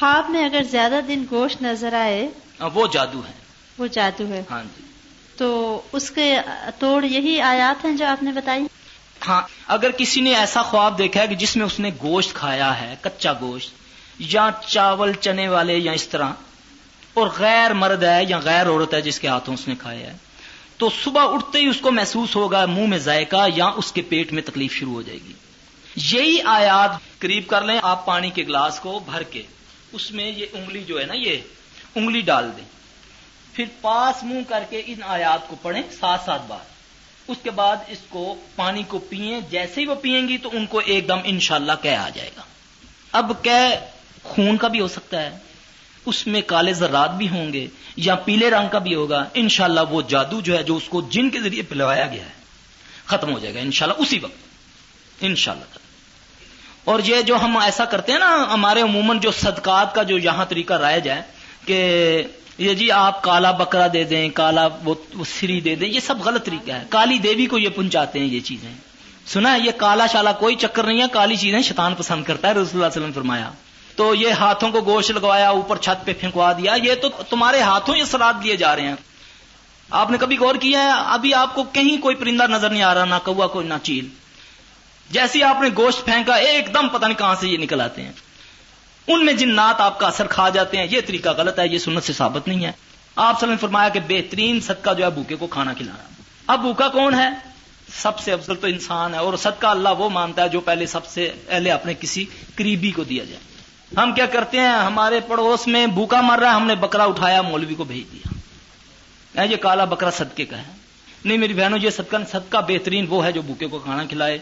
خواب میں اگر زیادہ دن گوشت نظر آئے وہ جادو ہے۔ وہ جادو ہے۔ ہاں جی۔ تو اس کے توڑ یہی آیات ہیں جو آپ نے بتائی؟ ہاں اگر کسی نے ایسا خواب دیکھا ہے کہ جس میں اس نے گوشت کھایا ہے کچا گوشت یا چاول چنے والے یا اس طرح اور غیر مرد ہے یا غیر عورت ہے جس کے ہاتھوں اس نے کھایا ہے تو صبح اٹھتے ہی اس کو محسوس ہوگا منہ میں ذائقہ یا اس کے پیٹ میں تکلیف شروع ہو جائے گی۔ یہی آیات قریب کر لیں آپ پانی کے گلاس کو بھر کے۔ اس میں یہ انگلی جو ہے نا یہ انگلی ڈال دیں۔ پھر پاس منہ کر کے ان آیات کو پڑھیں سات سات بار۔ اس کے بعد اس کو پانی کو پیئیں، جیسے ہی وہ پیئیں گی تو ان کو ایک دم انشاءاللہ کہہ آ جائے گا۔ اب کہ خون کا بھی ہو سکتا ہے۔ اس میں کالے ذرات بھی ہوں گے یا پیلے رنگ کا بھی ہوگا۔ انشاءاللہ وہ جادو جو ہے جو اس کو جن کے ذریعے پلوایا گیا ہے، ختم ہو جائے گا انشاءاللہ اسی وقت۔ انشاءاللہ۔ اور یہ جو ہم ایسا کرتے ہیں نا، ہمارے عموماً جو صدقات کا جو یہاں طریقہ رائج ہے کہ یہ جی آپ کالا بکرا دے دیں، کالا وہ سری دے دیں، یہ سب غلط طریقہ ہے۔ کالی دیوی کو یہ پہنچاتے ہیں یہ چیزیں۔ سنا ہے، یہ کالا شالا کوئی چکر نہیں ہے، کالی چیزیں شیطان پسند کرتا ہے، رسول اللہ علیہ وسلم فرمایا۔ تو یہ ہاتھوں کو گوشت لگوایا، اوپر چھت پہ پھینکوا دیا، یہ تو تمہارے ہاتھوں یہ سراد دیے جا رہے ہیں۔ آپ نے کبھی غور کیا ہے؟ ابھی آپ کو کہیں کوئی پرندہ نظر نہیں آ رہا، نہ کوا، کوئی نہ چیل۔ جیسی آپ نے گوشت پھینکا، ایک دم پتہ نہیں کہاں سے یہ نکل آتے ہیں۔ ان میں جنات آپ کا اثر کھا جاتے ہیں، یہ طریقہ غلط ہے، یہ سنت سے ثابت نہیں ہے۔ آپ نے فرمایا کہ بہترین صدقہ جو ہے بھوکے کو کھانا کھلانا۔ اب بھوکا کون ہے؟ سب سے افضل تو انسان ہے اور صدقہ اللہ وہ مانتا ہے جو پہلے سب سے پہلے اپنے کسی قریبی کو دیا جائے۔ ہم کیا کرتے ہیں؟ ہمارے پڑوس میں بھوکا مر رہا ہے، ہم نے بکرا اٹھایا، مولوی کو بھیج دیا۔ یہ کالا بکرا صدقے کا ہے۔ نہیں میری بہنوں، یہ صدقہ صدقہ بہترین وہ ہے جو بھوکے کو کھانا کھلائے۔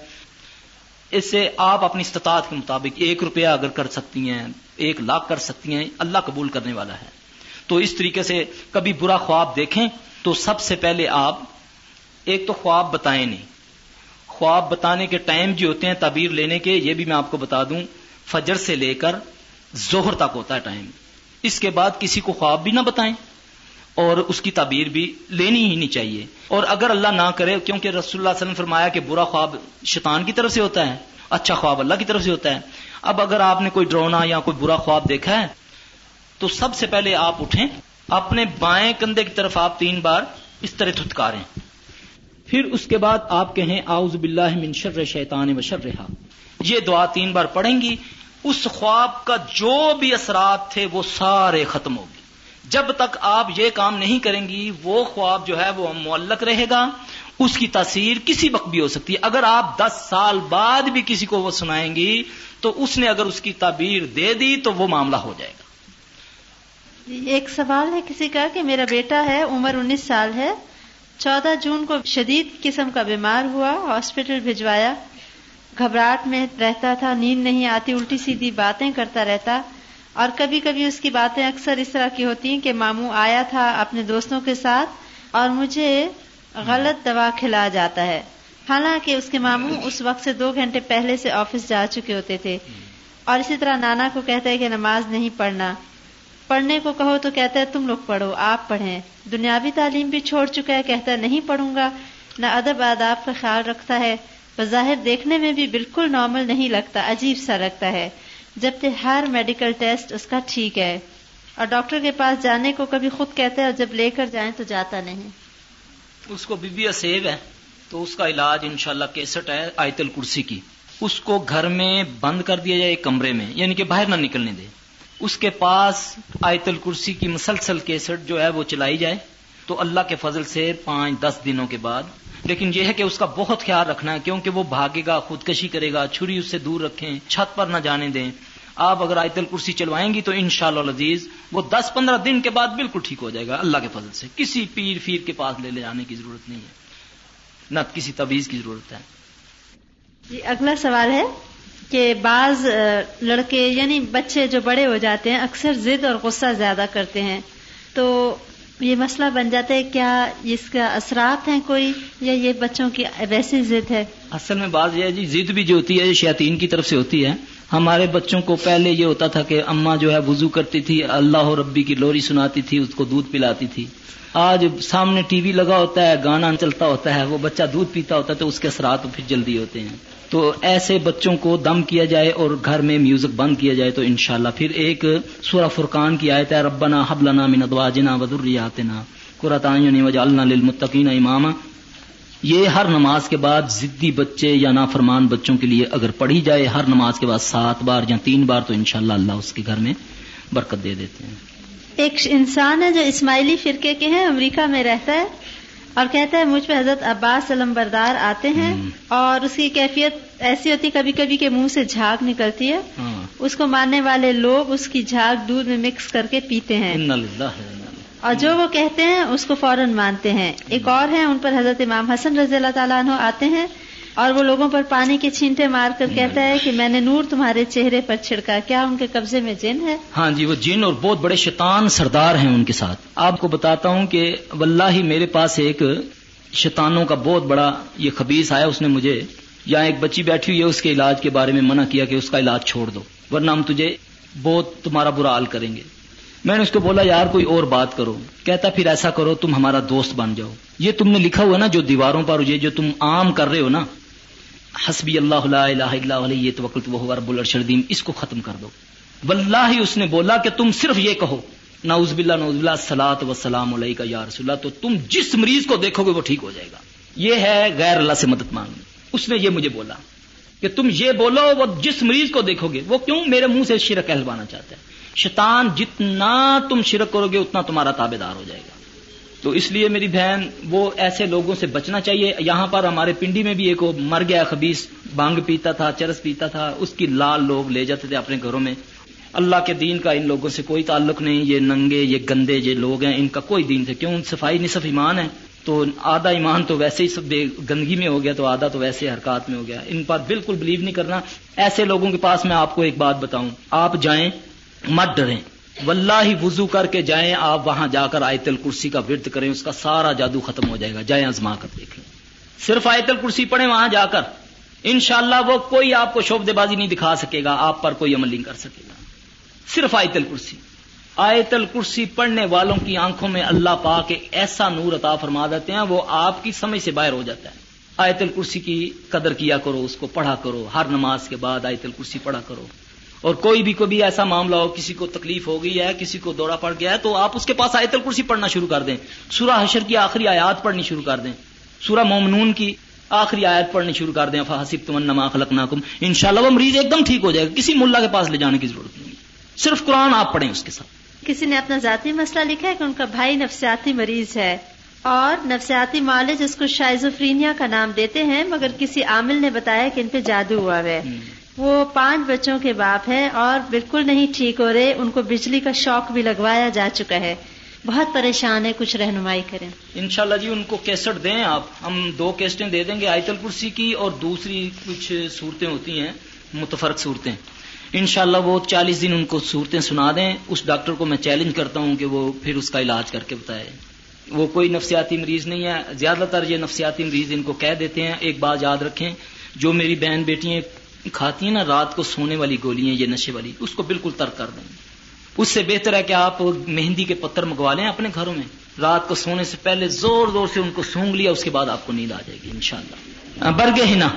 اس سے آپ اپنی استطاعت کے مطابق ایک روپیہ اگر کر سکتی ہیں، ایک لاکھ کر سکتی ہیں، اللہ قبول کرنے والا ہے۔ تو اس طریقے سے کبھی برا خواب دیکھیں تو سب سے پہلے آپ ایک تو خواب بتائیں نہیں۔ خواب بتانے کے ٹائم جو ہوتے ہیں تعبیر لینے کے، یہ بھی میں آپ کو بتا دوں، فجر سے لے کر زہر تک ہوتا ہے ٹائم۔ اس کے بعد کسی کو خواب بھی نہ بتائیں۔ اور اس کی تعبیر بھی لینی ہی نہیں چاہیے۔ اور اگر اللہ نہ کرے، کیونکہ رسول اللہ علیہ وسلم فرمایا کہ برا خواب شیطان کی طرف سے ہوتا ہے اچھا خواب اللہ کی طرف سے ہوتا ہے۔ اب اگر آپ نے کوئی ڈرونا یا کوئی برا خواب دیکھا ہے، تو سب سے پہلے آپ اٹھیں، اپنے بائیں کندھے کی طرف آپ تین بار اس طرح تھتکاریں پھر اس کے بعد آپ کہیں آؤز باللہ من شر شیطان و شر رہا یہ دعا تین بار پڑھیں گی۔ اس خواب کا جو بھی اثرات تھے، وہ سارے ختم ہو گئے۔ جب تک آپ یہ کام نہیں کریں گی، وہ خواب جو ہے وہ معلق رہے گا۔ اس کی تاثیر کسی وقت بھی ہو سکتی ہے۔ اگر آپ دس سال بعد بھی کسی کو وہ سنائیں گی، تو اس نے اگر اس کی تعبیر دے دی، تو وہ معاملہ ہو جائے گا۔ ایک سوال ہے کسی کا کہ میرا بیٹا ہے، عمر انیس سال ہے۔ چودہ جون کو شدید قسم کا بیمار ہوا، ہاسپٹل بھجوایا۔ گھبراہٹ میں رہتا تھا، نیند نہیں آتی، الٹی سیدھی باتیں کرتا رہتا۔ اور کبھی کبھی اس کی باتیں اکثر اس طرح کی ہوتی ہیں کہ ماموں آیا تھا اپنے دوستوں کے ساتھ اور مجھے غلط دوا کھلا جاتا ہے۔ حالانکہ اس کے ماموں اس وقت سے دو گھنٹے پہلے سے آفس جا چکے ہوتے تھے۔ اور اسی طرح نانا کو کہتا ہے کہ نماز نہیں پڑھنا۔ پڑھنے کو کہو تو کہتا ہے تم لوگ پڑھو، آپ پڑھیں۔ دنیاوی تعلیم بھی چھوڑ چکا ہے، کہتا ہے نہیں پڑھوں گا۔ نہ ادب، آداب کا خیال رکھتا ہے۔ بظاہر دیکھنے میں بھی بالکل نارمل نہیں لگتا، عجیب سا لگتا ہے۔ جبکہ ہر میڈیکل ٹیسٹ اس کا ٹھیک ہے۔ اور ڈاکٹر کے پاس جانے کو کبھی خود کہتا ہے اور جب لے کر جائیں تو جاتا نہیں۔ اس کو بی بی ہے۔ تو اس کا علاج انشاءاللہ کیسٹ ہے آیت الکرسی کی۔ اس کو گھر میں بند کر دیا جائے کمرے میں یعنی کہ باہر نہ نکلنے دے۔ اس کے پاس آیت الکرسی کی مسلسل کیسٹ جو ہے وہ چلائی جائے۔ تو اللہ کے فضل سے پانچ دس دنوں کے بعد لیکن یہ ہے کہ اس کا بہت خیال رکھنا ہے، کیونکہ وہ بھاگے گا، خودکشی کرے گا، چھری اس سے دور رکھیں، چھت پر نہ جانے دیں۔ آپ اگر آیت الکرسی چلوائیں گی تو ان شاء اللہ عزیز وہ دس پندرہ دن کے بعد بالکل ٹھیک ہو جائے گا، اللہ کے فضل سے۔ کسی پیر فیر کے پاس لے لے جانے کی ضرورت نہیں ہے۔ نہ کسی تویز کی ضرورت ہے۔ جی اگلا سوال ہے کہ بعض لڑکے یعنی بچے جو بڑے ہو جاتے ہیں، اکثر ضد اور غصہ زیادہ کرتے ہیں۔ تو یہ مسئلہ بن جاتا ہے، کیا اس کا اثرات ہیں کوئی یا یہ بچوں کی ویسی ضد ہے؟ اصل میں بات یہ ہے جی ضد بھی جو ہوتی ہے، یہ شیاطین کی طرف سے ہوتی ہے۔ ہمارے بچوں کو پہلے یہ ہوتا تھا کہ اماں جو ہے وضو کرتی تھی، اللہ ربی کی لوری سناتی تھی، اس کو دودھ پلاتی تھی۔ آج سامنے ٹی وی لگا ہوتا ہے، گانا چلتا ہوتا ہے، وہ بچہ دودھ پیتا ہوتا ہے تو اس کے اثرات پھر جلدی ہوتے ہیں۔ تو ایسے بچوں کو دم کیا جائے اور گھر میں میوزک بند کیا جائے تو انشاءاللہ پھر ایک سورہ فرقان کی آیت ہے، ربنا حبلنا من ادواجنا وذریاتنا قرۃ وجعلنا للمتقین اماما۔ یہ ہر نماز کے بعد ضدی بچے یا نافرمان بچوں کے لیے اگر پڑھی جائے، ہر نماز کے بعد سات بار یا تین بار تو انشاءاللہ اللہ اس کے گھر میں برکت دے دیتے ہیں۔ ایک انسان ہے جو اسماعیلی فرقے کے ہیں، امریکہ میں رہتا ہے۔ اور کہتا ہے مجھ پہ حضرت عباس علم بردار آتے ہیں اور اس کی کیفیت ایسی ہوتی کبھی کبھی کے منہ سے جھاگ نکلتی ہے۔ ہاں۔ اس کو ماننے والے لوگ اس کی جھاگ دودھ میں مکس کر کے پیتے ہیں۔ اور جو وہ کہتے ہیں اس کو فوراً مانتے ہیں۔ ایک اور ہیں ان پر حضرت امام حسن رضی اللہ تعالیٰ عنہ آتے ہیں۔ اور وہ لوگوں پر پانی کے چھینٹے مار کر کہتا ہے کہ میں نے نور تمہارے چہرے پر چھڑکا، کیا ان کے قبضے میں جن ہے؟ ہاں جی وہ جن اور بہت بڑے شیطان سردار ہیں ان کے ساتھ۔ آپ کو بتاتا ہوں کہ واللہ ہی میرے پاس ایک شیطانوں کا بہت بڑا یہ خبیص آیا، اس نے مجھے یا ایک بچی بیٹھی ہوئی ہے، اس کے علاج کے بارے میں منع کیا کہ اس کا علاج چھوڑ دو، ورنہ ہم تجھے بہت تمہارا برا حال کریں گے۔ میں نے اس کو بولا، یار کوئی اور بات کرو۔ کہتا، پھر ایسا کرو، تم ہمارا دوست بن جاؤ۔ یہ تم نے لکھا ہوا نا، جو دیواروں پر یہ جو تم عام کر رہے ہو نا حسبی اللہ لا الہ الا علیہ توکلت وهو رب العرش اس کو ختم کر دو۔ واللہ اس نے بولا کہ تم صرف یہ کہو، نعوذ باللہ نعوذ باللہ الصلاۃ والسلام علیکہ یا رسول اللہ، تو تم جس مریض کو دیکھو گے وہ ٹھیک ہو جائے گا۔ یہ ہے غیر اللہ سے مدد مانگنا۔ اس نے یہ مجھے بولا کہ تم یہ بولو وہ جس مریض کو دیکھو گے، وہ کیوں میرے منہ سے شرک کہلوانا چاہتا ہے؟ شیطان جتنا تم شرک کرو گے، اتنا تمہارا تابے دار ہو جائے گا۔ تو اس لیے میری بہن، وہ ایسے لوگوں سے بچنا چاہیے۔ یہاں پر ہمارے پنڈی میں بھی ایک مر گیا خبیص، بانگ پیتا تھا، چرس پیتا تھا، اس کی لال لوگ لے جاتے تھے اپنے گھروں میں۔ اللہ کے دین کا ان لوگوں سے کوئی تعلق نہیں، یہ ننگے، یہ گندے، یہ لوگ ہیں، ان کا کوئی دین سے کیوں؟ صفائی نصف ایمان ہے۔ تو آدھا ایمان تو ویسے ہی سب بے گندگی میں ہو گیا، تو آدھا تو ویسے حرکات میں ہو گیا۔ ان پر بالکل بلیو نہیں کرنا۔ ایسے لوگوں کے پاس میں آپ کو ایک بات بتاؤں۔ آپ جائیں، مت ڈریں۔ واللہ ہی وضو کر کے جائیں، آپ وہاں جا کر آیت الکرسی کا ورد کریں، اس کا سارا جادو ختم ہو جائے گا۔ جائیں آزما کر دیکھیں۔ صرف آیت الکرسی پڑھیں وہاں جا کر۔ انشاءاللہ وہ کوئی آپ کو شوبدے بازی نہیں دکھا سکے گا، آپ پر کوئی عمل نہیں کر سکے گا۔ صرف آیت الکرسی۔ آیت الکرسی پڑھنے والوں کی آنکھوں میں اللہ پاک ایسا نور عطا فرما دیتے ہیں، وہ آپ کی سمجھ سے باہر ہو جاتا ہے۔ آیت الکرسی کی قدر کیا کرو، اس کو پڑھا کرو۔ ہر نماز کے بعد آیت الکرسی پڑھا کرو۔ اور کوئی بھی کوئی بھی ایسا معاملہ ہو کسی کو تکلیف ہو گئی ہے کسی کو دورہ پڑ گیا ہے تو آپ اس کے پاس آیت الکرسی پڑھنا شروع کر دیں۔ سورہ حشر کی آخری آیات پڑھنی شروع کر دیں۔ سورہ مومنون کی آخری آیت پڑھنی شروع کر دیں۔ فحسب تمن نما خلق ناکم ان شاء اللہ وہ مریض ایک دم ٹھیک ہو جائے گا۔ کسی ملا کے پاس لے جانے کی ضرورت نہیں۔ صرف قرآن آپ پڑھیں اس کے ساتھ۔ کسی نے اپنا ذاتی مسئلہ لکھا ہے کہ ان کا بھائی نفسیاتی مریض ہے اور نفسیاتی معالج اس کو شائزوفرینیا کا نام دیتے ہیں مگر کسی عامل نے بتایا کہ ان پہ جادو ہوا ہے۔ وہ پانچ بچوں کے باپ ہیں اور بالکل نہیں ٹھیک ہو رہے، ان کو بجلی کا شوق بھی لگوایا جا چکا ہے۔ بہت پریشان ہے کچھ رہنمائی کریں۔ انشاءاللہ جی ان کو کیسٹ دیں آپ۔ ہم دو کیسٹیں دے دیں گے، آیت الکرسی کی اور دوسری کچھ صورتیں ہوتی ہیں، متفرق صورتیں۔ انشاءاللہ وہ چالیس دن ان کو صورتیں سنا دیں۔ اس ڈاکٹر کو میں چیلنج کرتا ہوں کہ وہ پھر اس کا علاج کر کے بتائے۔ وہ کوئی نفسیاتی مریض نہیں ہے، زیادہ تر یہ نفسیاتی مریض ان کو کہہ دیتے ہیں۔ ایک بات یاد رکھیں، جو میری بہن بیٹیاں کھاتی ہیں نا رات کو سونے والی گولیاں یہ نشے والی اس کو بالکل ترک کر دیں۔ اس سے بہتر ہے کہ آپ مہندی کے پتھر منگوا لیں اپنے گھروں میں۔ رات کو سونے سے پہلے زور زور سے ان کو سونگ لیا اس کے بعد آپ کو نیند آ جائے گی انشاءاللہ۔ برگے ہی نا۔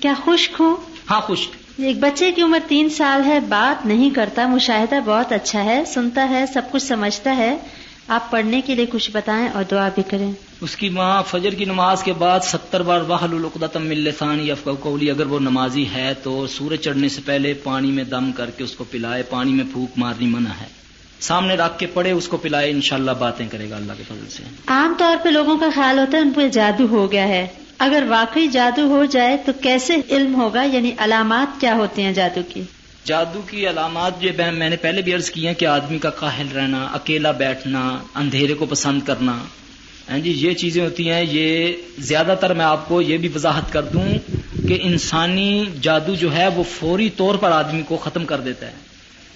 کیا خشک ہوں؟ ہاں خوش ایک بچے کی عمر تین سال ہے بات نہیں کرتا مشاہدہ بہت اچھا ہے سنتا ہے سب کچھ سمجھتا ہے۔ آپ پڑھنے کے لیے کچھ بتائیں اور دعا بھی کریں۔ اس کی ماں فجر کی نماز کے بعد ستر بار واہل القدتم ملسانی افقا کولی اگر وہ نمازی ہے تو سورج چڑھنے سے پہلے پانی میں دم کر کے اس کو پلائے پانی میں پھونک مارنی منع ہے۔ سامنے رکھ کے پڑے اس کو پلائے انشاءاللہ باتیں کرے گا اللہ کے فضل سے۔ عام طور پہ لوگوں کا خیال ہوتا ہے ان پہ جادو ہو گیا ہے۔ اگر واقعی جادو ہو جائے تو کیسے علم ہوگا؟ یعنی علامات کیا ہوتی ہیں جادو کی؟ جادو کی علامات جو میں نے پہلے بھی عرض کی ہیں کہ آدمی کا کاہل رہنا، اکیلا بیٹھنا، اندھیرے کو پسند کرنا ہاں جی یہ چیزیں ہوتی ہیں۔ یہ زیادہ تر میں آپ کو یہ بھی وضاحت کر دوں کہ انسانی جادو جو ہے وہ فوری طور پر آدمی کو ختم کر دیتا ہے۔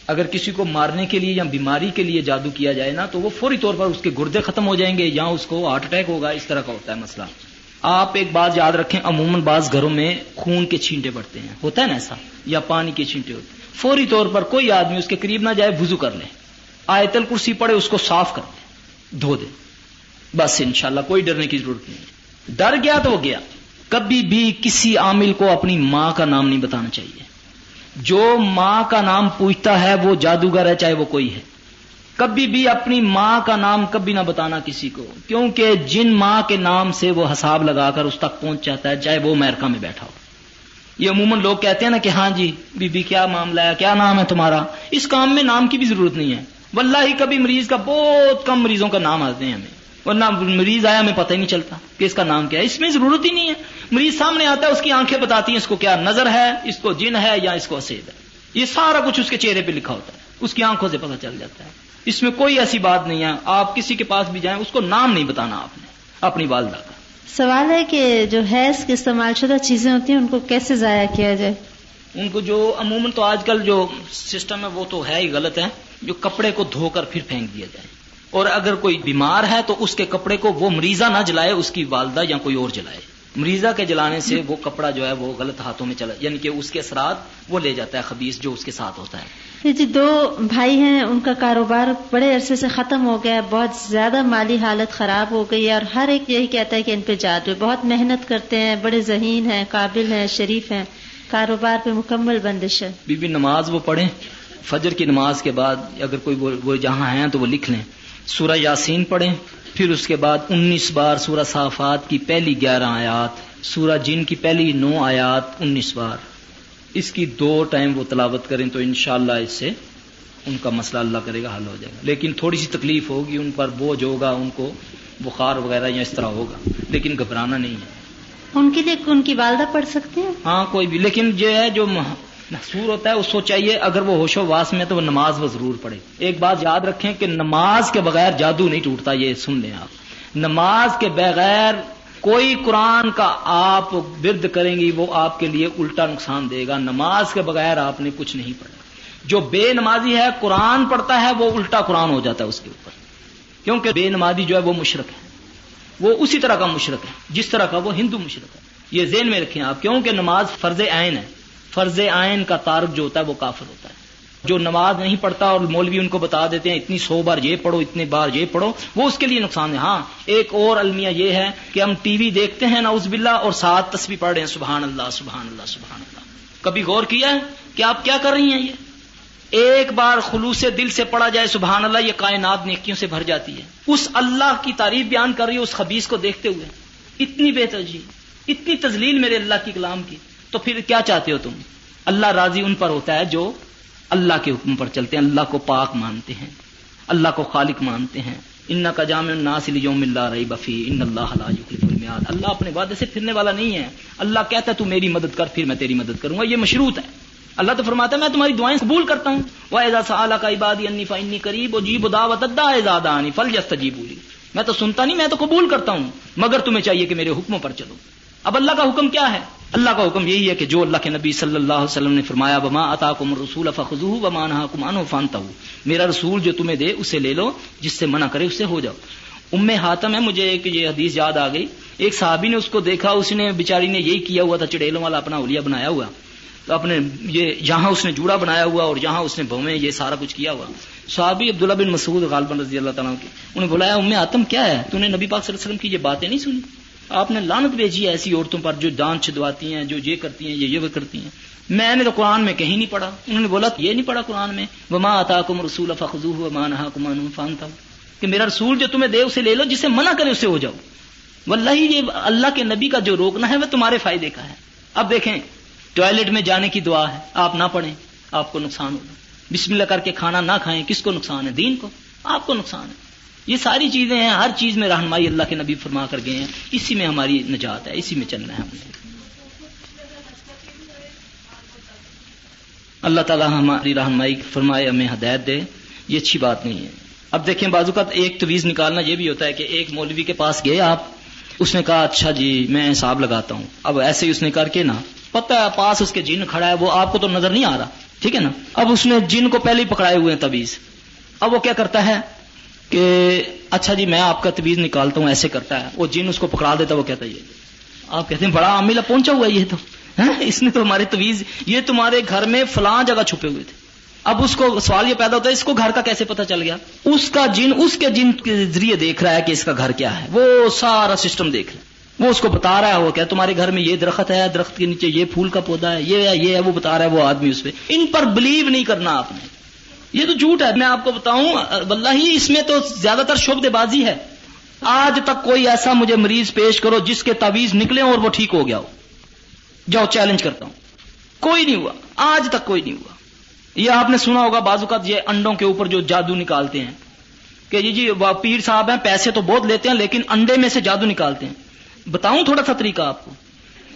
اگر کسی کو مارنے کے لیے یا بیماری کے لیے جادو کیا جائے نا، تو وہ فوری طور پر اس کے گردے ختم ہو جائیں گے یا اس کو ہارٹ اٹیک ہوگا، اس طرح کا ہوتا ہے مسئلہ۔ آپ ایک بات یاد رکھیں، عموماً بعض گھروں میں خون کے چھینٹے پڑتے ہیں۔ ہوتا ہے نا ایسا؟ یا پانی کے چھینٹے ہوتے ہیں۔ فوری طور پر کوئی آدمی اس کے قریب نہ جائے، وضو کر لے۔ آیت الکرسی پڑے اس کو صاف کر دے دھو دے۔ بس انشاءاللہ کوئی ڈرنے کی ضرورت نہیں۔ ڈر گیا تو وہ گیا۔ کبھی بھی کسی عامل کو اپنی ماں کا نام نہیں بتانا چاہیے۔ جو ماں کا نام پوچھتا ہے، وہ جادوگر ہے، چاہے وہ کوئی ہے۔ کبھی بھی اپنی ماں کا نام کبھی نہ بتانا کسی کو، کیونکہ جن ماں کے نام سے وہ حساب لگا کر اس تک پہنچ جاتا ہے، چاہے وہ امیرکا میں بیٹھا ہو۔ یہ عموماً لوگ کہتے ہیں نا کہ ہاں جی بی بی، کیا معاملہ ہے؟ کیا نام ہے تمہارا؟ اس کام میں نام کی بھی ضرورت نہیں ہے۔ واللہ ہی کبھی مریض کا بہت کم مریضوں کا نام آتے ہیں ہمیں۔ ورنہ مریض آیا، ہمیں پتہ ہی نہیں چلتا کہ اس کا نام کیا ہے۔ اس میں ضرورت ہی نہیں ہے۔ مریض سامنے آتا ہے، اس کی آنکھیں بتاتی ہیں اس کو کیا نظر ہے، اس کو جن ہے یا اس کو اسید ہے۔ یہ سارا کچھ اس کے چہرے پہ لکھا ہوتا ہے۔ اس کی آنکھوں سے پتہ چل جاتا ہے۔ اس میں کوئی ایسی بات نہیں ہے۔ آپ کسی کے پاس بھی جائیں، اس کو نام نہیں بتانا آپ نے، اپنی والدہ کا۔ سوال ہے کہ جو حیض کے استعمال شدہ چیزیں ہوتی ہیں، ان کو کیسے ضائع کیا جائے؟ ان کو جو عموماً تو آج کل جو سسٹم ہے، وہ تو ہے ہی غلط ہے، جو کپڑے کو دھو کر پھر پھینک دیا جائے۔ اور اگر کوئی بیمار ہے، تو اس کے کپڑے کو وہ مریضہ نہ جلائے، اس کی والدہ یا کوئی اور جلائے۔ مریضہ کے جلانے سے وہ کپڑا جو ہے وہ غلط ہاتھوں میں چلا یعنی کہ اس کے اثرات وہ لے جاتا ہے خبیص جو اس کے ساتھ ہوتا ہے۔ جی دو بھائی ہیں ان کا کاروبار بڑے عرصے سے ختم ہو گیا بہت زیادہ مالی حالت خراب ہو گئی ہے اور ہر ایک یہی کہتا ہے کہ ان پہ جادو بہت محنت کرتے ہیں بڑے ذہین ہیں قابل ہیں شریف ہیں۔ کاروبار پہ مکمل بندش ہے۔ بی بی نماز وہ پڑھیں فجر کی نماز کے بعد اگر کوئی وہ جہاں ہیں تو وہ لکھ لیں۔ سورہ یاسین پڑھیں پھر اس کے بعد انیس بار سورہ صافات کی پہلی گیارہ آیات سورہ جن کی پہلی نو آیات انیس بار۔ اس کی دو ٹائم وہ تلاوت کریں تو انشاءاللہ اس سے ان کا مسئلہ اللہ کرے گا حل ہو جائے گا۔ لیکن تھوڑی سی تکلیف ہوگی ان پر بوجھ ہوگا ان کو بخار وغیرہ یا اس طرح ہوگا لیکن گھبرانا نہیں ہے۔ ان کے لیے ان کی والدہ پڑھ سکتے ہیں؟ ہاں کوئی بھی لیکن جو ہے جو محسور ہوتا ہے، اس کو چاہیے اگر وہ ہوش و واس میں تو وہ نماز وہ ضرور پڑھے۔ ایک بات یاد رکھیں کہ نماز کے بغیر جادو نہیں ٹوٹتا، یہ سن لیں آپ۔ نماز کے بغیر کوئی قرآن کا آپ ورد کریں گی، وہ آپ کے لیے الٹا نقصان دے گا۔ نماز کے بغیر آپ نے کچھ نہیں پڑھا۔ جو بے نمازی ہے، قرآن پڑھتا ہے، وہ الٹا قرآن ہو جاتا ہے اس کے اوپر۔ کیونکہ بے نمازی جو ہے، وہ مشرق ہے۔ وہ اسی طرح کا مشرق ہے، جس طرح کا وہ ہندو مشرق ہے۔ یہ ذہن میں رکھیں آپ، کیونکہ نماز فرض عین ہے۔ فرض عین کا تعارف جو ہوتا ہے وہ کافر ہوتا ہے۔ جو نماز نہیں پڑھتا اور مولوی ان کو بتا دیتے ہیں، اتنی سو بار یہ پڑھو، اتنے بار یہ پڑھو، وہ اس کے لیے نقصان ہے۔ ہاں ایک اور المیہ یہ ہے کہ ہم ٹی وی دیکھتے ہیں نا اس بلّہ اور ساتھ تصویر پڑھ رہے ہیں۔ سبحان اللہ سبحان اللہ سبحان اللہ۔ کبھی غور کیا ہے کہ آپ کیا کر رہی ہیں یہ؟ ایک بار خلوص دل سے پڑھا جائے، سبحان اللہ، یہ کائنات نیکیوں سے بھر جاتی ہے۔ اس اللہ کی تعریف بیان کر رہی ہے، اس خبیص کو دیکھتے ہوئے۔ اتنی بے تجی اتنی تزلیل میرے اللہ کی کلام کی۔ تو پھر کیا چاہتے ہو تم؟ اللہ راضی ان پر ہوتا ہے جو اللہ کے حکم پر چلتے ہیں، اللہ کو پاک مانتے ہیں، اللہ کو خالق مانتے ہیں۔ ان کا جامع الناس یوم اللہ رہی بفی ان اللہ المیاد اللہ اپنے وعدے سے پھرنے والا نہیں ہے۔ اللہ کہتا ہے، تو میری مدد کر، پھر میں تیری مدد کروں گا۔ یہ مشروط ہے۔ اللہ تو فرماتا ہے، میں تمہاری دعائیں قبول کرتا ہوں۔ وہ اعزاز اللہ کا عبادی انی فنی قریب و جیب دعوت ادا انی فل جست بولی میں تو سنتا نہیں، میں تو قبول کرتا ہوں، مگر تمہیں چاہیے کہ میرے حکموں پر چلو۔ اب اللہ کا حکم کیا ہے؟ اللہ کا حکم یہی ہے کہ جو اللہ کے نبی صلی اللہ علیہ وسلم نے فرمایا بما اتا کم رسول فخو بما نہا کمان فانتا ہوں میرا رسول جو تمہیں دے، اسے لے لو، جس سے منع کرے، اس سے ہو جاؤ۔ ام حاتم ہے، مجھے ایک یہ حدیث یاد آ گئی۔ ایک صحابی نے اس کو دیکھا اس نے بیچاری نے یہی کیا ہوا تھا، چڑیلوں والا اپنا اولیا بنایا ہوا۔ تو اپنے یہ جہاں اس نے جوڑا بنایا ہوا اور جہاں اس نے بھویں یہ سارا کچھ کیا ہوا۔ صحابی عبداللہ بن مسعود غالباً رضی اللہ تعالیٰ کی انہیں بلایا ام آتم کیا ہے؟ تو نے نبی پاک صلی اللہ علیہ وسلم کی یہ باتیں نہیں سنی؟ آپ نے لانت بھیجی ہے ایسی عورتوں پر جو دان چھدواتی ہیں، جو یہ کرتی ہیں، یہ یہ کرتی ہیں۔ میں نے تو قرآن میں کہیں نہیں پڑھا۔ انہوں نے بولا، یہ نہیں پڑھا قرآن میں، وما آتا کم رسول فخو ومان کمان فانتا کہ میرا رسول جو تمہیں دے اسے لے لو، جسے منع کرے اسے ہو جاؤ۔ واللہ یہ اللہ کے نبی کا جو روکنا ہے، وہ تمہارے فائدے کا ہے۔ اب دیکھیں، ٹوائلٹ میں جانے کی دعا ہے۔ آپ نہ پڑھیں، آپ کو نقصان ہوگا۔ بسم اللہ کر کے کھانا نہ کھائیں، کس کو نقصان ہے؟ دین کو۔ آپ کو نقصان ہے۔ یہ ساری چیزیں ہیں، ہر چیز میں رہنمائی اللہ کے نبی فرما کر گئے ہیں۔ اسی میں ہماری نجات ہے، اسی میں چلنا ہے ہمیں اللہ تعالیٰ ہماری رہنمائی فرمائے، ہمیں ہدایت دے، یہ اچھی بات نہیں ہے۔ اب دیکھیں، بازو کا ایک تویز نکالنا یہ بھی ہوتا ہے کہ ایک مولوی کے پاس گئے آپ، اس نے کہا اچھا جی میں حساب لگاتا ہوں۔ اب ایسے ہی اس نے کر کے نا، پتہ ہے پاس اس کے جن کھڑا ہے، وہ آپ کو تو نظر نہیں آ رہا، ٹھیک ہے نا؟ اب اس نے جن کو پہلے ہی پکڑائے ہوئے ہیں تویز اب وہ کیا کرتا ہے؟ کہ اچھا جی میں آپ کا تویز نکالتا ہوں، ایسے کرتا ہے۔ وہ جن اس کو پکڑا دیتا وہ کہتا ہے، یہ آپ کہتے ہیں، بڑا عاملہ پہنچا ہوا یہ تو۔ ہاں، اس نے تو ہمارے تویز یہ تمہارے گھر میں فلاں جگہ چھپے ہوئے تھے۔ اب اس کو سوال یہ پیدا ہوتا ہے، اس کو گھر کا کیسے پتا چل گیا؟ اس کا جن، اس کے جن کے ذریعے دیکھ رہا ہے کہ اس کا گھر کیا ہے۔ وہ سارا سسٹم دیکھ رہا ہے۔ وہ اس کو بتا رہا ہے، وہ کہ تمہارے گھر میں یہ درخت ہے، درخت کے نیچے یہ پھول کا پودا ہے، یہ ہے یہ ہے، وہ بتا رہا ہے، وہ آدمی اس پہ۔ ان پر بلیو نہیں کرنا آپ نے۔ یہ تو جھوٹ ہے، میں آپ کو بتاؤں، واللہ ہی اس میں تو زیادہ تر شبد بازی ہے۔ آج تک کوئی ایسا مجھے مریض پیش کرو جس کے تعویذ نکلے اور وہ ٹھیک ہو گیا ہو۔ جاؤ چیلنج کرتا ہوں۔ کوئی نہیں ہوا، آج تک کوئی نہیں ہوا۔ یہ آپ نے سنا ہوگا بازو کا یہ انڈوں کے اوپر جو جادو نکالتے ہیں۔ کہ جی جی پیر صاحب ہیں، پیسے تو بہت لیتے ہیں، لیکن انڈے میں سے جادو نکالتے ہیں۔ بتاؤں تھوڑا سا طریقہ آپ کو۔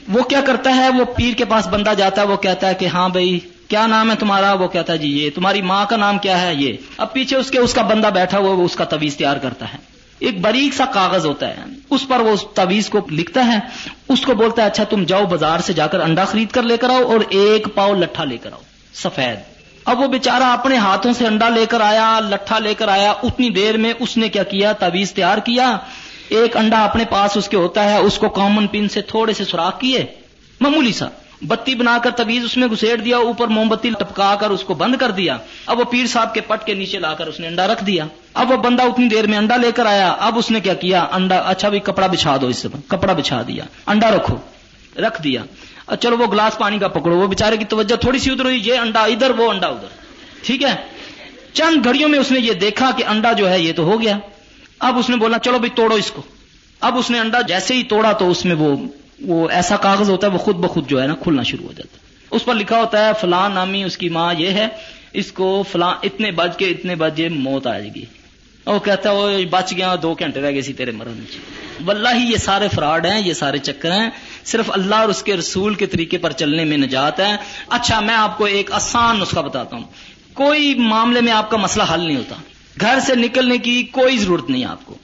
وہ کیا کرتا ہے؟ وہ پیر کے پاس بندہ جاتا ہے، وہ کہتا ہے کہ ہاں بھائی کیا نام ہے تمہارا؟ وہ کہتا ہے جی یہ تمہاری ماں کا نام کیا ہے؟ یہ۔ اب پیچھے اس کے اس کا بندہ بیٹھا ہوا وہ اس کا تویز تیار کرتا ہے۔ ایک باریک سا کاغذ ہوتا ہے۔ اس پر وہ تویز کو لکھتا ہے۔ اس کو بولتا ہے اچھا تم جاؤ بازار سے جا کر انڈا خرید کر لے کر آؤ اور ایک پاؤ لٹھا لے کر آؤ۔ سفید۔ اب وہ بےچارا اپنے ہاتھوں سے انڈا لے کر آیا، لٹھا لے کر آیا۔ اتنی دیر میں اس نے کیا کیا؟ تویز تیار کیا۔ ایک انڈا اپنے پاس اس کے ہوتا ہے، اس کو کامن پن سے تھوڑے سے سوراخ کیے۔ معمولی سا۔ بتی بنا کر تویز اس میں گسیٹ دیا، اوپر موم بتی ٹپکا کر اس کو بند کر دیا۔ اب وہ پیر صاحب کے پٹ کے نیچے لا کر اس نے انڈا رکھ دیا۔ اب وہ بندہ اتنی دیر میں انڈا لے کر آیا۔ اب اس نے کیا کیا؟ انڈا اچھا بھی کپڑا بچھا دو اس سے، کپڑا بچھا دیا۔ انڈا رکھو، رکھ دیا۔ چلو وہ گلاس پانی کا پکڑو۔ وہ بےچارے کی توجہ تھوڑی سی ادھر ہوئی، یہ انڈا ادھر، وہ انڈا ادھر۔ ٹھیک ہے؟ چند گھڑیوں میں اس نے یہ دیکھا کہ انڈا جو ہے، یہ تو ہو گیا۔ اب اس نے بولا، چلو بھائی توڑو اس کو۔ اب اس نے انڈا جیسے ہی توڑا تو اس میں وہ وہ ایسا کاغذ ہوتا ہے، وہ خود بخود جو ہے نا کھلنا شروع ہو جاتا ہے۔ اس پر لکھا ہوتا ہے، فلاں نامی، اس کی ماں یہ ہے، اس کو فلاں اتنے بج کے اتنے بجے موت آئے گی۔ وہ کہتا ہے، وہ بچ گیا، دو گھنٹے رہ گئے سی تیرے مرن واللہ ہی یہ سارے فراڈ ہیں، یہ سارے چکر ہیں۔ صرف اللہ اور اس کے رسول کے طریقے پر چلنے میں نجات ہے۔ اچھا میں آپ کو ایک آسان نسخہ بتاتا ہوں۔ کوئی معاملے میں آپ کا مسئلہ حل نہیں ہوتا۔ گھر سے نکلنے کی کوئی ضرورت نہیں آپ کو۔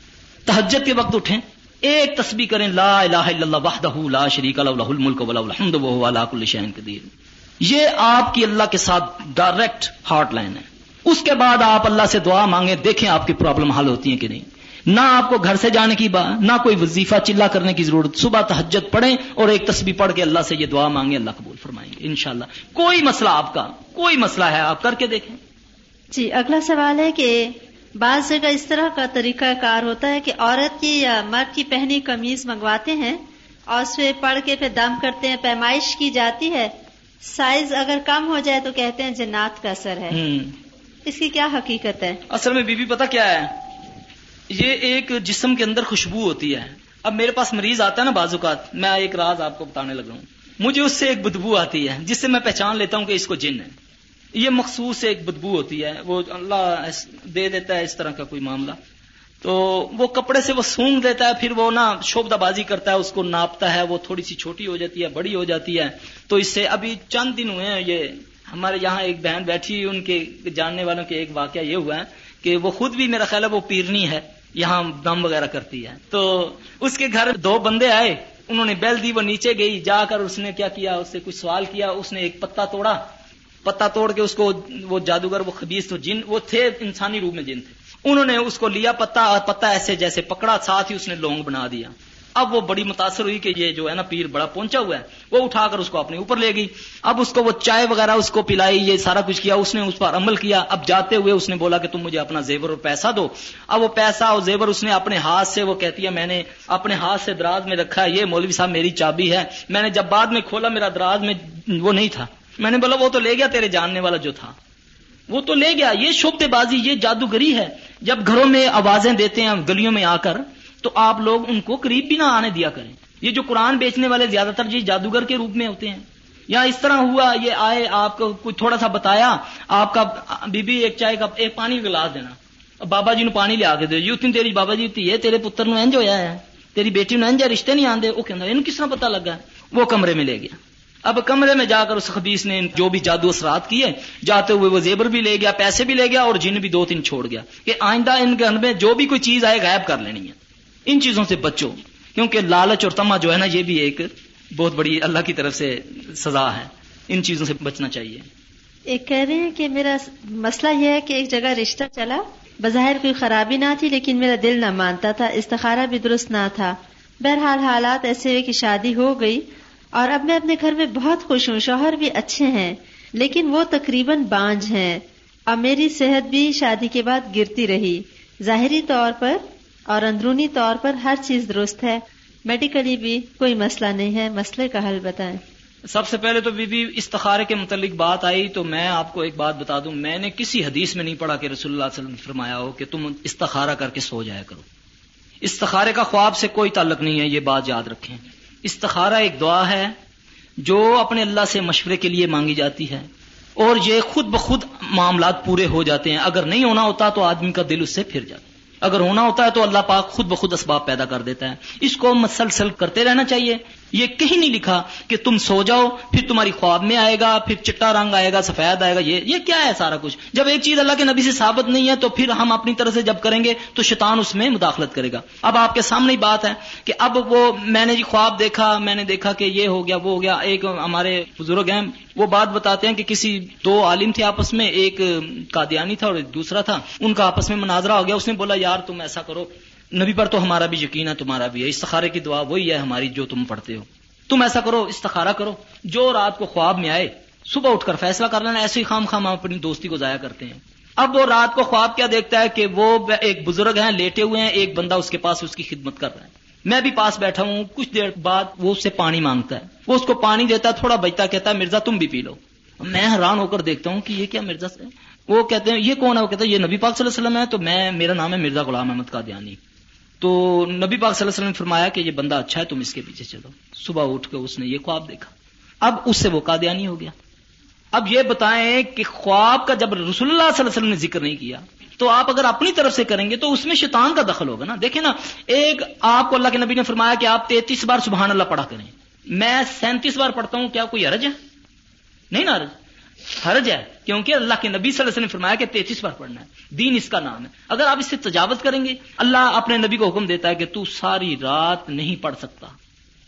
تہجد کے وقت اٹھیں۔ ایک تسبیح کریں، لا الہ الا اللہ وحدہ لا شریک له له الملک وله الحمد وهو على كل شيء قدیر۔ یہ آپ کی اللہ کے ساتھ ڈائریکٹ ہارٹ لائن ہے۔ اس کے بعد آپ اللہ سے دعا مانگیں، دیکھیں آپ کی پرابلم حل ہوتی ہیں کہ نہیں۔ نہ آپ کو گھر سے جانے کی بات نہ کوئی وظیفہ چلا کرنے کی ضرورت۔ صبح تہجد پڑھیں اور ایک تسبیح پڑھ کے اللہ سے یہ دعا مانگیں، اللہ قبول فرمائیں گے، انشاءاللہ۔ کوئی مسئلہ آپ کا، کوئی مسئلہ ہے آپ کر کے دیکھیں۔ جی اگلا سوال ہے کہ بعض جگہ اس طرح کا طریقہ کار ہوتا ہے کہ عورت کی یا مرد کی پہنی قمیض منگواتے ہیں اور اس پہ پڑھ کے پھر دم کرتے ہیں پیمائش کی جاتی ہے۔ سائز اگر کم ہو جائے تو کہتے ہیں جنات کا اثر ہے۔ اس کی کیا حقیقت ہے؟ اصل میں بی بی پتا کیا ہے؟ یہ ایک جسم کے اندر خوشبو ہوتی ہے۔ اب میرے پاس مریض آتا ہے نا بازو کا میں ایک راز آپ کو بتانے لگ رہا ہوں۔ مجھے اس سے ایک بدبو آتی ہے جس سے میں پہچان لیتا ہوں کہ اس کو جن ہے۔ یہ مخصوص ایک بدبو ہوتی ہے، وہ اللہ دے دیتا ہے اس طرح کا کوئی معاملہ۔ تو وہ کپڑے سے وہ سونگ دیتا ہے، پھر وہ نا شوبدہ بازی کرتا ہے، اس کو ناپتا ہے، وہ تھوڑی سی چھوٹی ہو جاتی ہے، بڑی ہو جاتی ہے۔ تو اس سے ابھی چند دن ہوئے ہیں، یہ ہمارے یہاں ایک بہن بیٹھی، ان کے جاننے والوں کے ایک واقعہ یہ ہوا ہے کہ وہ خود بھی میرا خیال ہے وہ پیرنی ہے، یہاں دم وغیرہ کرتی ہے۔ تو اس کے گھر دو بندے آئے، انہوں نے بیل دی، وہ نیچے گئی، جا کر اس نے کیا کیا، اس سے کچھ سوال کیا، اس نے ایک پتا توڑا۔ پتا توڑ کے اس کو وہ جادوگر، وہ خبیص تو جن، وہ تھے، انسانی روپ میں جن تھے۔ انہوں نے اس کو لیا پتا اور پتا ایسے جیسے پکڑا، ساتھ ہی اس نے لونگ بنا دیا۔ اب وہ بڑی متاثر ہوئی کہ یہ جو ہے نا پیر بڑا پہنچا ہوا ہے۔ وہ اٹھا کر اس کو اپنے اوپر لے گئی۔ اب اس کو وہ چائے وغیرہ اس کو پلائی، یہ سارا کچھ کیا، اس نے اس پر عمل کیا۔ اب جاتے ہوئے اس نے بولا کہ تم مجھے اپنا زیور اور پیسہ دو۔ اب وہ پیسہ اور زیور اس نے اپنے ہاتھ سے، وہ کہتی ہے، میں نے اپنے ہاتھ سے دراز میں رکھا ہے، یہ مولوی صاحب میری چابی ہے۔ میں نے جب بعد میں کھولا، میرا دراز میں وہ نہیں تھا۔ میں نے بولا وہ تو لے گیا تیرے جاننے والا جو تھا۔ وہ تو لے گیا۔ یہ شبد بازی، یہ جادوگری ہے۔ جب گھروں میں آوازیں دیتے ہیں، گلیوں میں آ کر، تو آپ لوگ ان کو قریب بھی نہ آنے دیا کریں۔ یہ جو قرآن بیچنے والے زیادہ تر جی جادوگر کے روپ میں ہوتے ہیں۔ یا اس طرح ہوا، یہ آئے، آپ کو کچھ تھوڑا سا بتایا، آپ کا بی بی ایک چائے کا ایک پانی کا گلاس دینا۔ بابا جی نو پانی لیا کے دے۔ یو تین تیری بابا جی ہوتی ہے تیرے پتر نو انج ہویا ہے۔ تیری بیٹی نو انج رشتے نہیں آندے۔ وہ کہنا ان کس طرح پتا لگا؟ وہ کمرے میں لے گیا۔ اب کمرے میں جا کر اس خبیص نے جو بھی جادو اثرات کیے، جاتے ہوئے وہ زیبر بھی لے گیا، پیسے بھی لے گیا اور جن بھی دو تین چھوڑ گیا۔ کہ آئندہ ان کے میں جو بھی کوئی چیز آئے غائب کر لینی ہے۔ ان چیزوں سے بچو، کیونکہ لالچ اور تما جو ہے نا، یہ بھی ایک بہت بڑی اللہ کی طرف سے سزا ہے۔ ان چیزوں سے بچنا چاہیے۔ ایک کہہ رہے ہیں کہ میرا مسئلہ یہ ہے کہ ایک جگہ رشتہ چلا، بظاہر کوئی خرابی نہ تھی، لیکن میرا دل نہ مانتا تھا، استخارہ بھی درست نہ تھا۔ بہرحال حالات ایسے ہوئے کہ شادی ہو گئی۔ اور اب میں اپنے گھر میں بہت خوش ہوں، شوہر بھی اچھے ہیں، لیکن وہ تقریباً بانج ہیں۔ اور میری صحت بھی شادی کے بعد گرتی رہی۔ ظاہری طور پر اور اندرونی طور پر ہر چیز درست ہے۔ میڈیکلی بھی کوئی مسئلہ نہیں ہے، مسئلے کا حل بتائیں۔ سب سے پہلے تو بی بی استخارے کے متعلق بات آئی تو میں آپ کو ایک بات بتا دوں۔ میں نے کسی حدیث میں نہیں پڑھا کہ رسول اللہ علیہ وسلم نے فرمایا ہو کہ تم استخارہ کر کے سو جایا کرو۔ استخارے کا خواب سے کوئی تعلق نہیں ہے، یہ بات یاد رکھیں۔ استخارہ ایک دعا ہے جو اپنے اللہ سے مشورے کے لیے مانگی جاتی ہے اور یہ خود بخود معاملات پورے ہو جاتے ہیں۔ اگر نہیں ہونا ہوتا تو آدمی کا دل اس سے پھر جاتا اگر ہونا ہوتا ہے تو اللہ پاک خود بخود اسباب پیدا کر دیتا ہے۔ اس کو مسلسل کرتے رہنا چاہیے۔ یہ کہیں نہیں لکھا کہ تم سو جاؤ، پھر تمہاری خواب میں آئے گا، پھر چٹا رنگ آئے گا، سفید آئے گا، یہ یہ کیا ہے سارا کچھ؟ جب ایک چیز اللہ کے نبی سے ثابت نہیں ہے تو پھر ہم اپنی طرح سے جب کریں گے تو شیطان اس میں مداخلت کرے گا۔ اب آپ کے سامنے ہی بات ہے کہ اب وہ میں نے جی خواب دیکھا، میں نے دیکھا کہ یہ ہو گیا، وہ ہو گیا، ایک ہمارے بزرگ ہیں، وہ بات بتاتے ہیں کہ کسی دو عالم تھے آپس میں، ایک قادیانی تھا اور دوسرا تھا، ان کا آپس میں مناظرہ ہو گیا، اس نے بولا، یار تم ایسا کرو نبی پر تو ہمارا بھی یقین ہے، تمہارا بھی ہے۔ استخارے کی دعا وہی ہے ہماری جو تم پڑھتے ہو۔ تم ایسا کرو، استخارہ کرو۔ جو رات کو خواب میں آئے، صبح اٹھ کر فیصلہ کر لینا، ایسے ہی خام خام ہم اپنی دوستی کو ضائع کرتے ہیں۔ اب وہ رات کو خواب کیا دیکھتا ہے کہ وہ ایک بزرگ ہیں، لیٹے ہوئے ہیں، ایک بندہ اس کے پاس اس کی خدمت کر رہا ہے۔ میں بھی پاس بیٹھا ہوں، کچھ دیر بعد وہ اس سے پانی مانگتا ہے۔ وہ اس کو پانی دیتا ہے، تھوڑا بچتا کہتا ہے، مرزا تم بھی پی لو۔ میں حیران ہو کر دیکھتا ہوں کہ یہ کیا مرزا سے وہ کہتے ہیں، یہ کون ہے؟ وہ کہتے ہیں یہ نبی پاک صلی اللہ علیہ وسلم ہے تو میں، میرا نام ہے مرزا غلام احمد کا دیانی تو نبی پاک صلی اللہ علیہ وسلم نے فرمایا کہ یہ بندہ اچھا ہے، تم اس کے پیچھے چلو۔ صبح اٹھ کے اس نے یہ خواب دیکھا۔ اب اس سے وہ قادیانی ہو گیا۔ اب یہ بتائیں کہ خواب کا جب رسول اللہ صلی اللہ علیہ وسلم نے ذکر نہیں کیا، تو آپ اگر اپنی طرف سے کریں گے تو اس میں شیطان کا دخل ہوگا نا۔ دیکھیں نا، ایک آپ کو اللہ کے نبی نے فرمایا کہ آپ تینتیس بار سبحان اللہ پڑھا کریں۔ میں سینتیس بار پڑھتا ہوں، کیا کوئی حرج ہے؟ نہیں نا حرج حرج ہے، کیونکہ اللہ کے نبی صلی اللہ علیہ وسلم نے فرمایا کہ تینتیس بار پڑھنا ہے۔ دین اس کا نام ہے۔ اگر آپ اس سے تجاوز کریں گے، اللہ اپنے نبی کو حکم دیتا ہے کہ تو ساری رات نہیں پڑھ سکتا۔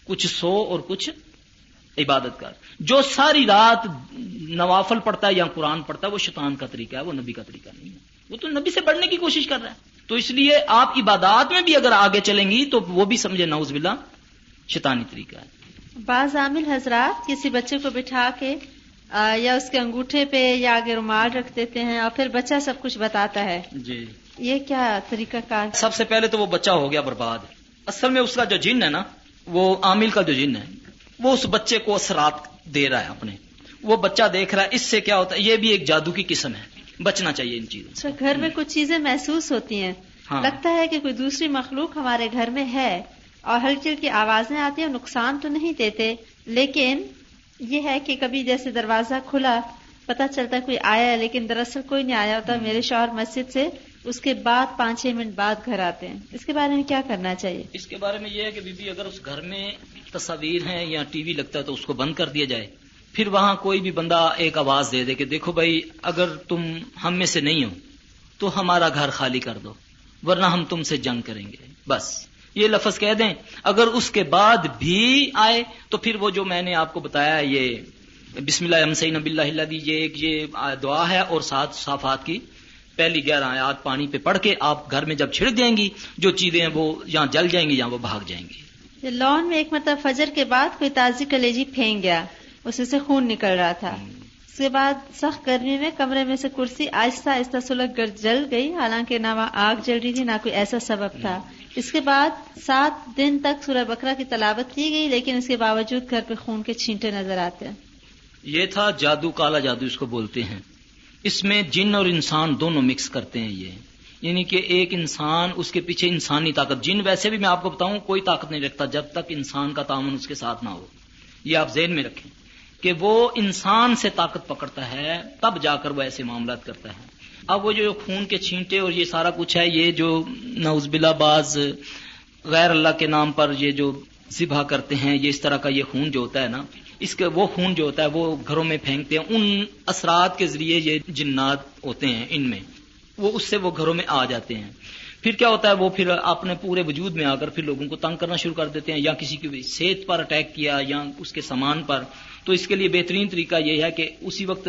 کچھ سو اور کچھ عبادت کر۔ جو ساری رات نوافل پڑھتا ہے یا قرآن پڑھتا ہے، وہ شیطان کا طریقہ ہے، وہ نبی کا طریقہ نہیں ہے۔ وہ تو نبی سے بڑھنے کی کوشش کر رہا ہے۔ تو اس لیے آپ عبادات میں بھی اگر آگے چلیں گی، تو وہ بھی سمجھے نوز بلا شیطانی طریقہ ہے۔ بعض عامل حضرات کسی بچے کو بٹھا کے یا اس کے انگوٹھے پہ یا آگے رومال رکھ دیتے ہیں اور پھر بچہ سب کچھ بتاتا ہے۔ جی۔ یہ کیا طریقہ کار؟ سب سے پہلے تو وہ بچہ ہو گیا برباد۔ اصل میں اس کا جو جن ہے نا وہ عامل کا جو جن ہے وہ اس بچے کو اثرات دے رہا ہے اپنے۔ وہ بچہ دیکھ رہا ہے اس سے کیا ہوتا ہے یہ بھی ایک جادو کی قسم ہے۔ بچنا چاہیے ان چیزوں سے۔ گھر میں کچھ چیزیں محسوس ہوتی ہیں۔ ہاں۔ لگتا ہے کہ کوئی دوسری مخلوق ہمارے گھر میں ہے اور ہلکی ہلکی آوازیں آتی ہیں نقصان تو نہیں دیتے لیکن یہ ہے کہ کبھی جیسے دروازہ کھلا پتا چلتا کوئی آیا ہے، لیکن دراصل کوئی نہیں آیا ہوتا۔ میرے شوہر مسجد سے اس کے بعد پانچ چھ منٹ بعد گھر آتے ہیں۔ اس کے بارے میں کیا کرنا چاہیے؟ اس کے بارے میں یہ ہے کہ بی بی اگر اس گھر میں تصاویر ہیں یا ٹی وی لگتا ہے تو اس کو بند کر دیا جائے۔ پھر وہاں کوئی بھی بندہ ایک آواز دے دے کہ دیکھو بھائی، اگر تم ہم میں سے نہیں ہو تو ہمارا گھر خالی کر دو، ورنہ ہم تم سے جنگ کریں گے۔ بس۔ یہ لفظ کہہ دیں اگر اس کے بعد بھی آئے تو پھر وہ جو میں نے آپ کو بتایا یہ بسم اللہ نبی اللہ یہ ایک یہ دعا ہے اور سات صافات کی پہلی گیارہ آیات پانی پہ پڑھ کے آپ گھر میں جب چھڑک دیں گی جو چیزیں وہ یہاں جل جائیں گی یا وہ بھاگ جائیں گی۔ لان میں ایک مطلب فجر کے بعد کوئی تازی کلیجی پھینک گیا اس سے خون نکل رہا تھا۔ اس کے بعد سخت گرمی میں کمرے میں سے کرسی آہستہ آہستہ سلگ کر جل گئی حالانکہ نہ وہاں آگ جل رہی تھی نہ کوئی ایسا سبب تھا۔ اس کے بعد سات دن تک سورہ بکرا کی تلاوت کی گئی، لیکن اس کے باوجود گھر پہ خون کے چھینٹے نظر آتے ہیں۔ یہ تھا جادو کالا جادو اس کو بولتے ہیں۔ اس میں جن اور انسان دونوں مکس کرتے ہیں یہ۔ یعنی کہ ایک انسان اس کے پیچھے انسانی طاقت۔ جن ویسے بھی میں آپ کو بتاؤں، کوئی طاقت نہیں رکھتا جب تک انسان کا تعاون اس کے ساتھ نہ ہو۔ یہ آپ ذہن میں رکھیں کہ وہ انسان سے طاقت پکڑتا ہے، تب جا کر وہ ایسے معاملات کرتا ہے۔ اب وہ جو خون کے چھینٹے اور یہ سارا کچھ ہے، یہ جو نوز بلا باز غیر اللہ کے نام پر یہ جو ذبح کرتے ہیں، یہ اس طرح کا یہ خون جو ہوتا ہے نا، اس کے وہ خون جو ہوتا ہے، وہ گھروں میں پھینکتے ہیں۔ ان اثرات کے ذریعے یہ جنات ہوتے ہیں ان میں۔ وہ اس سے وہ گھروں میں آ جاتے ہیں۔ پھر کیا ہوتا ہے، وہ پھر اپنے پورے وجود میں آ کر پھر لوگوں کو تنگ کرنا شروع کر دیتے ہیں یا کسی کی صحت پر اٹیک کیا یا اس کے سامان پر۔ تو اس کے لیے بہترین طریقہ یہ ہے کہ اسی وقت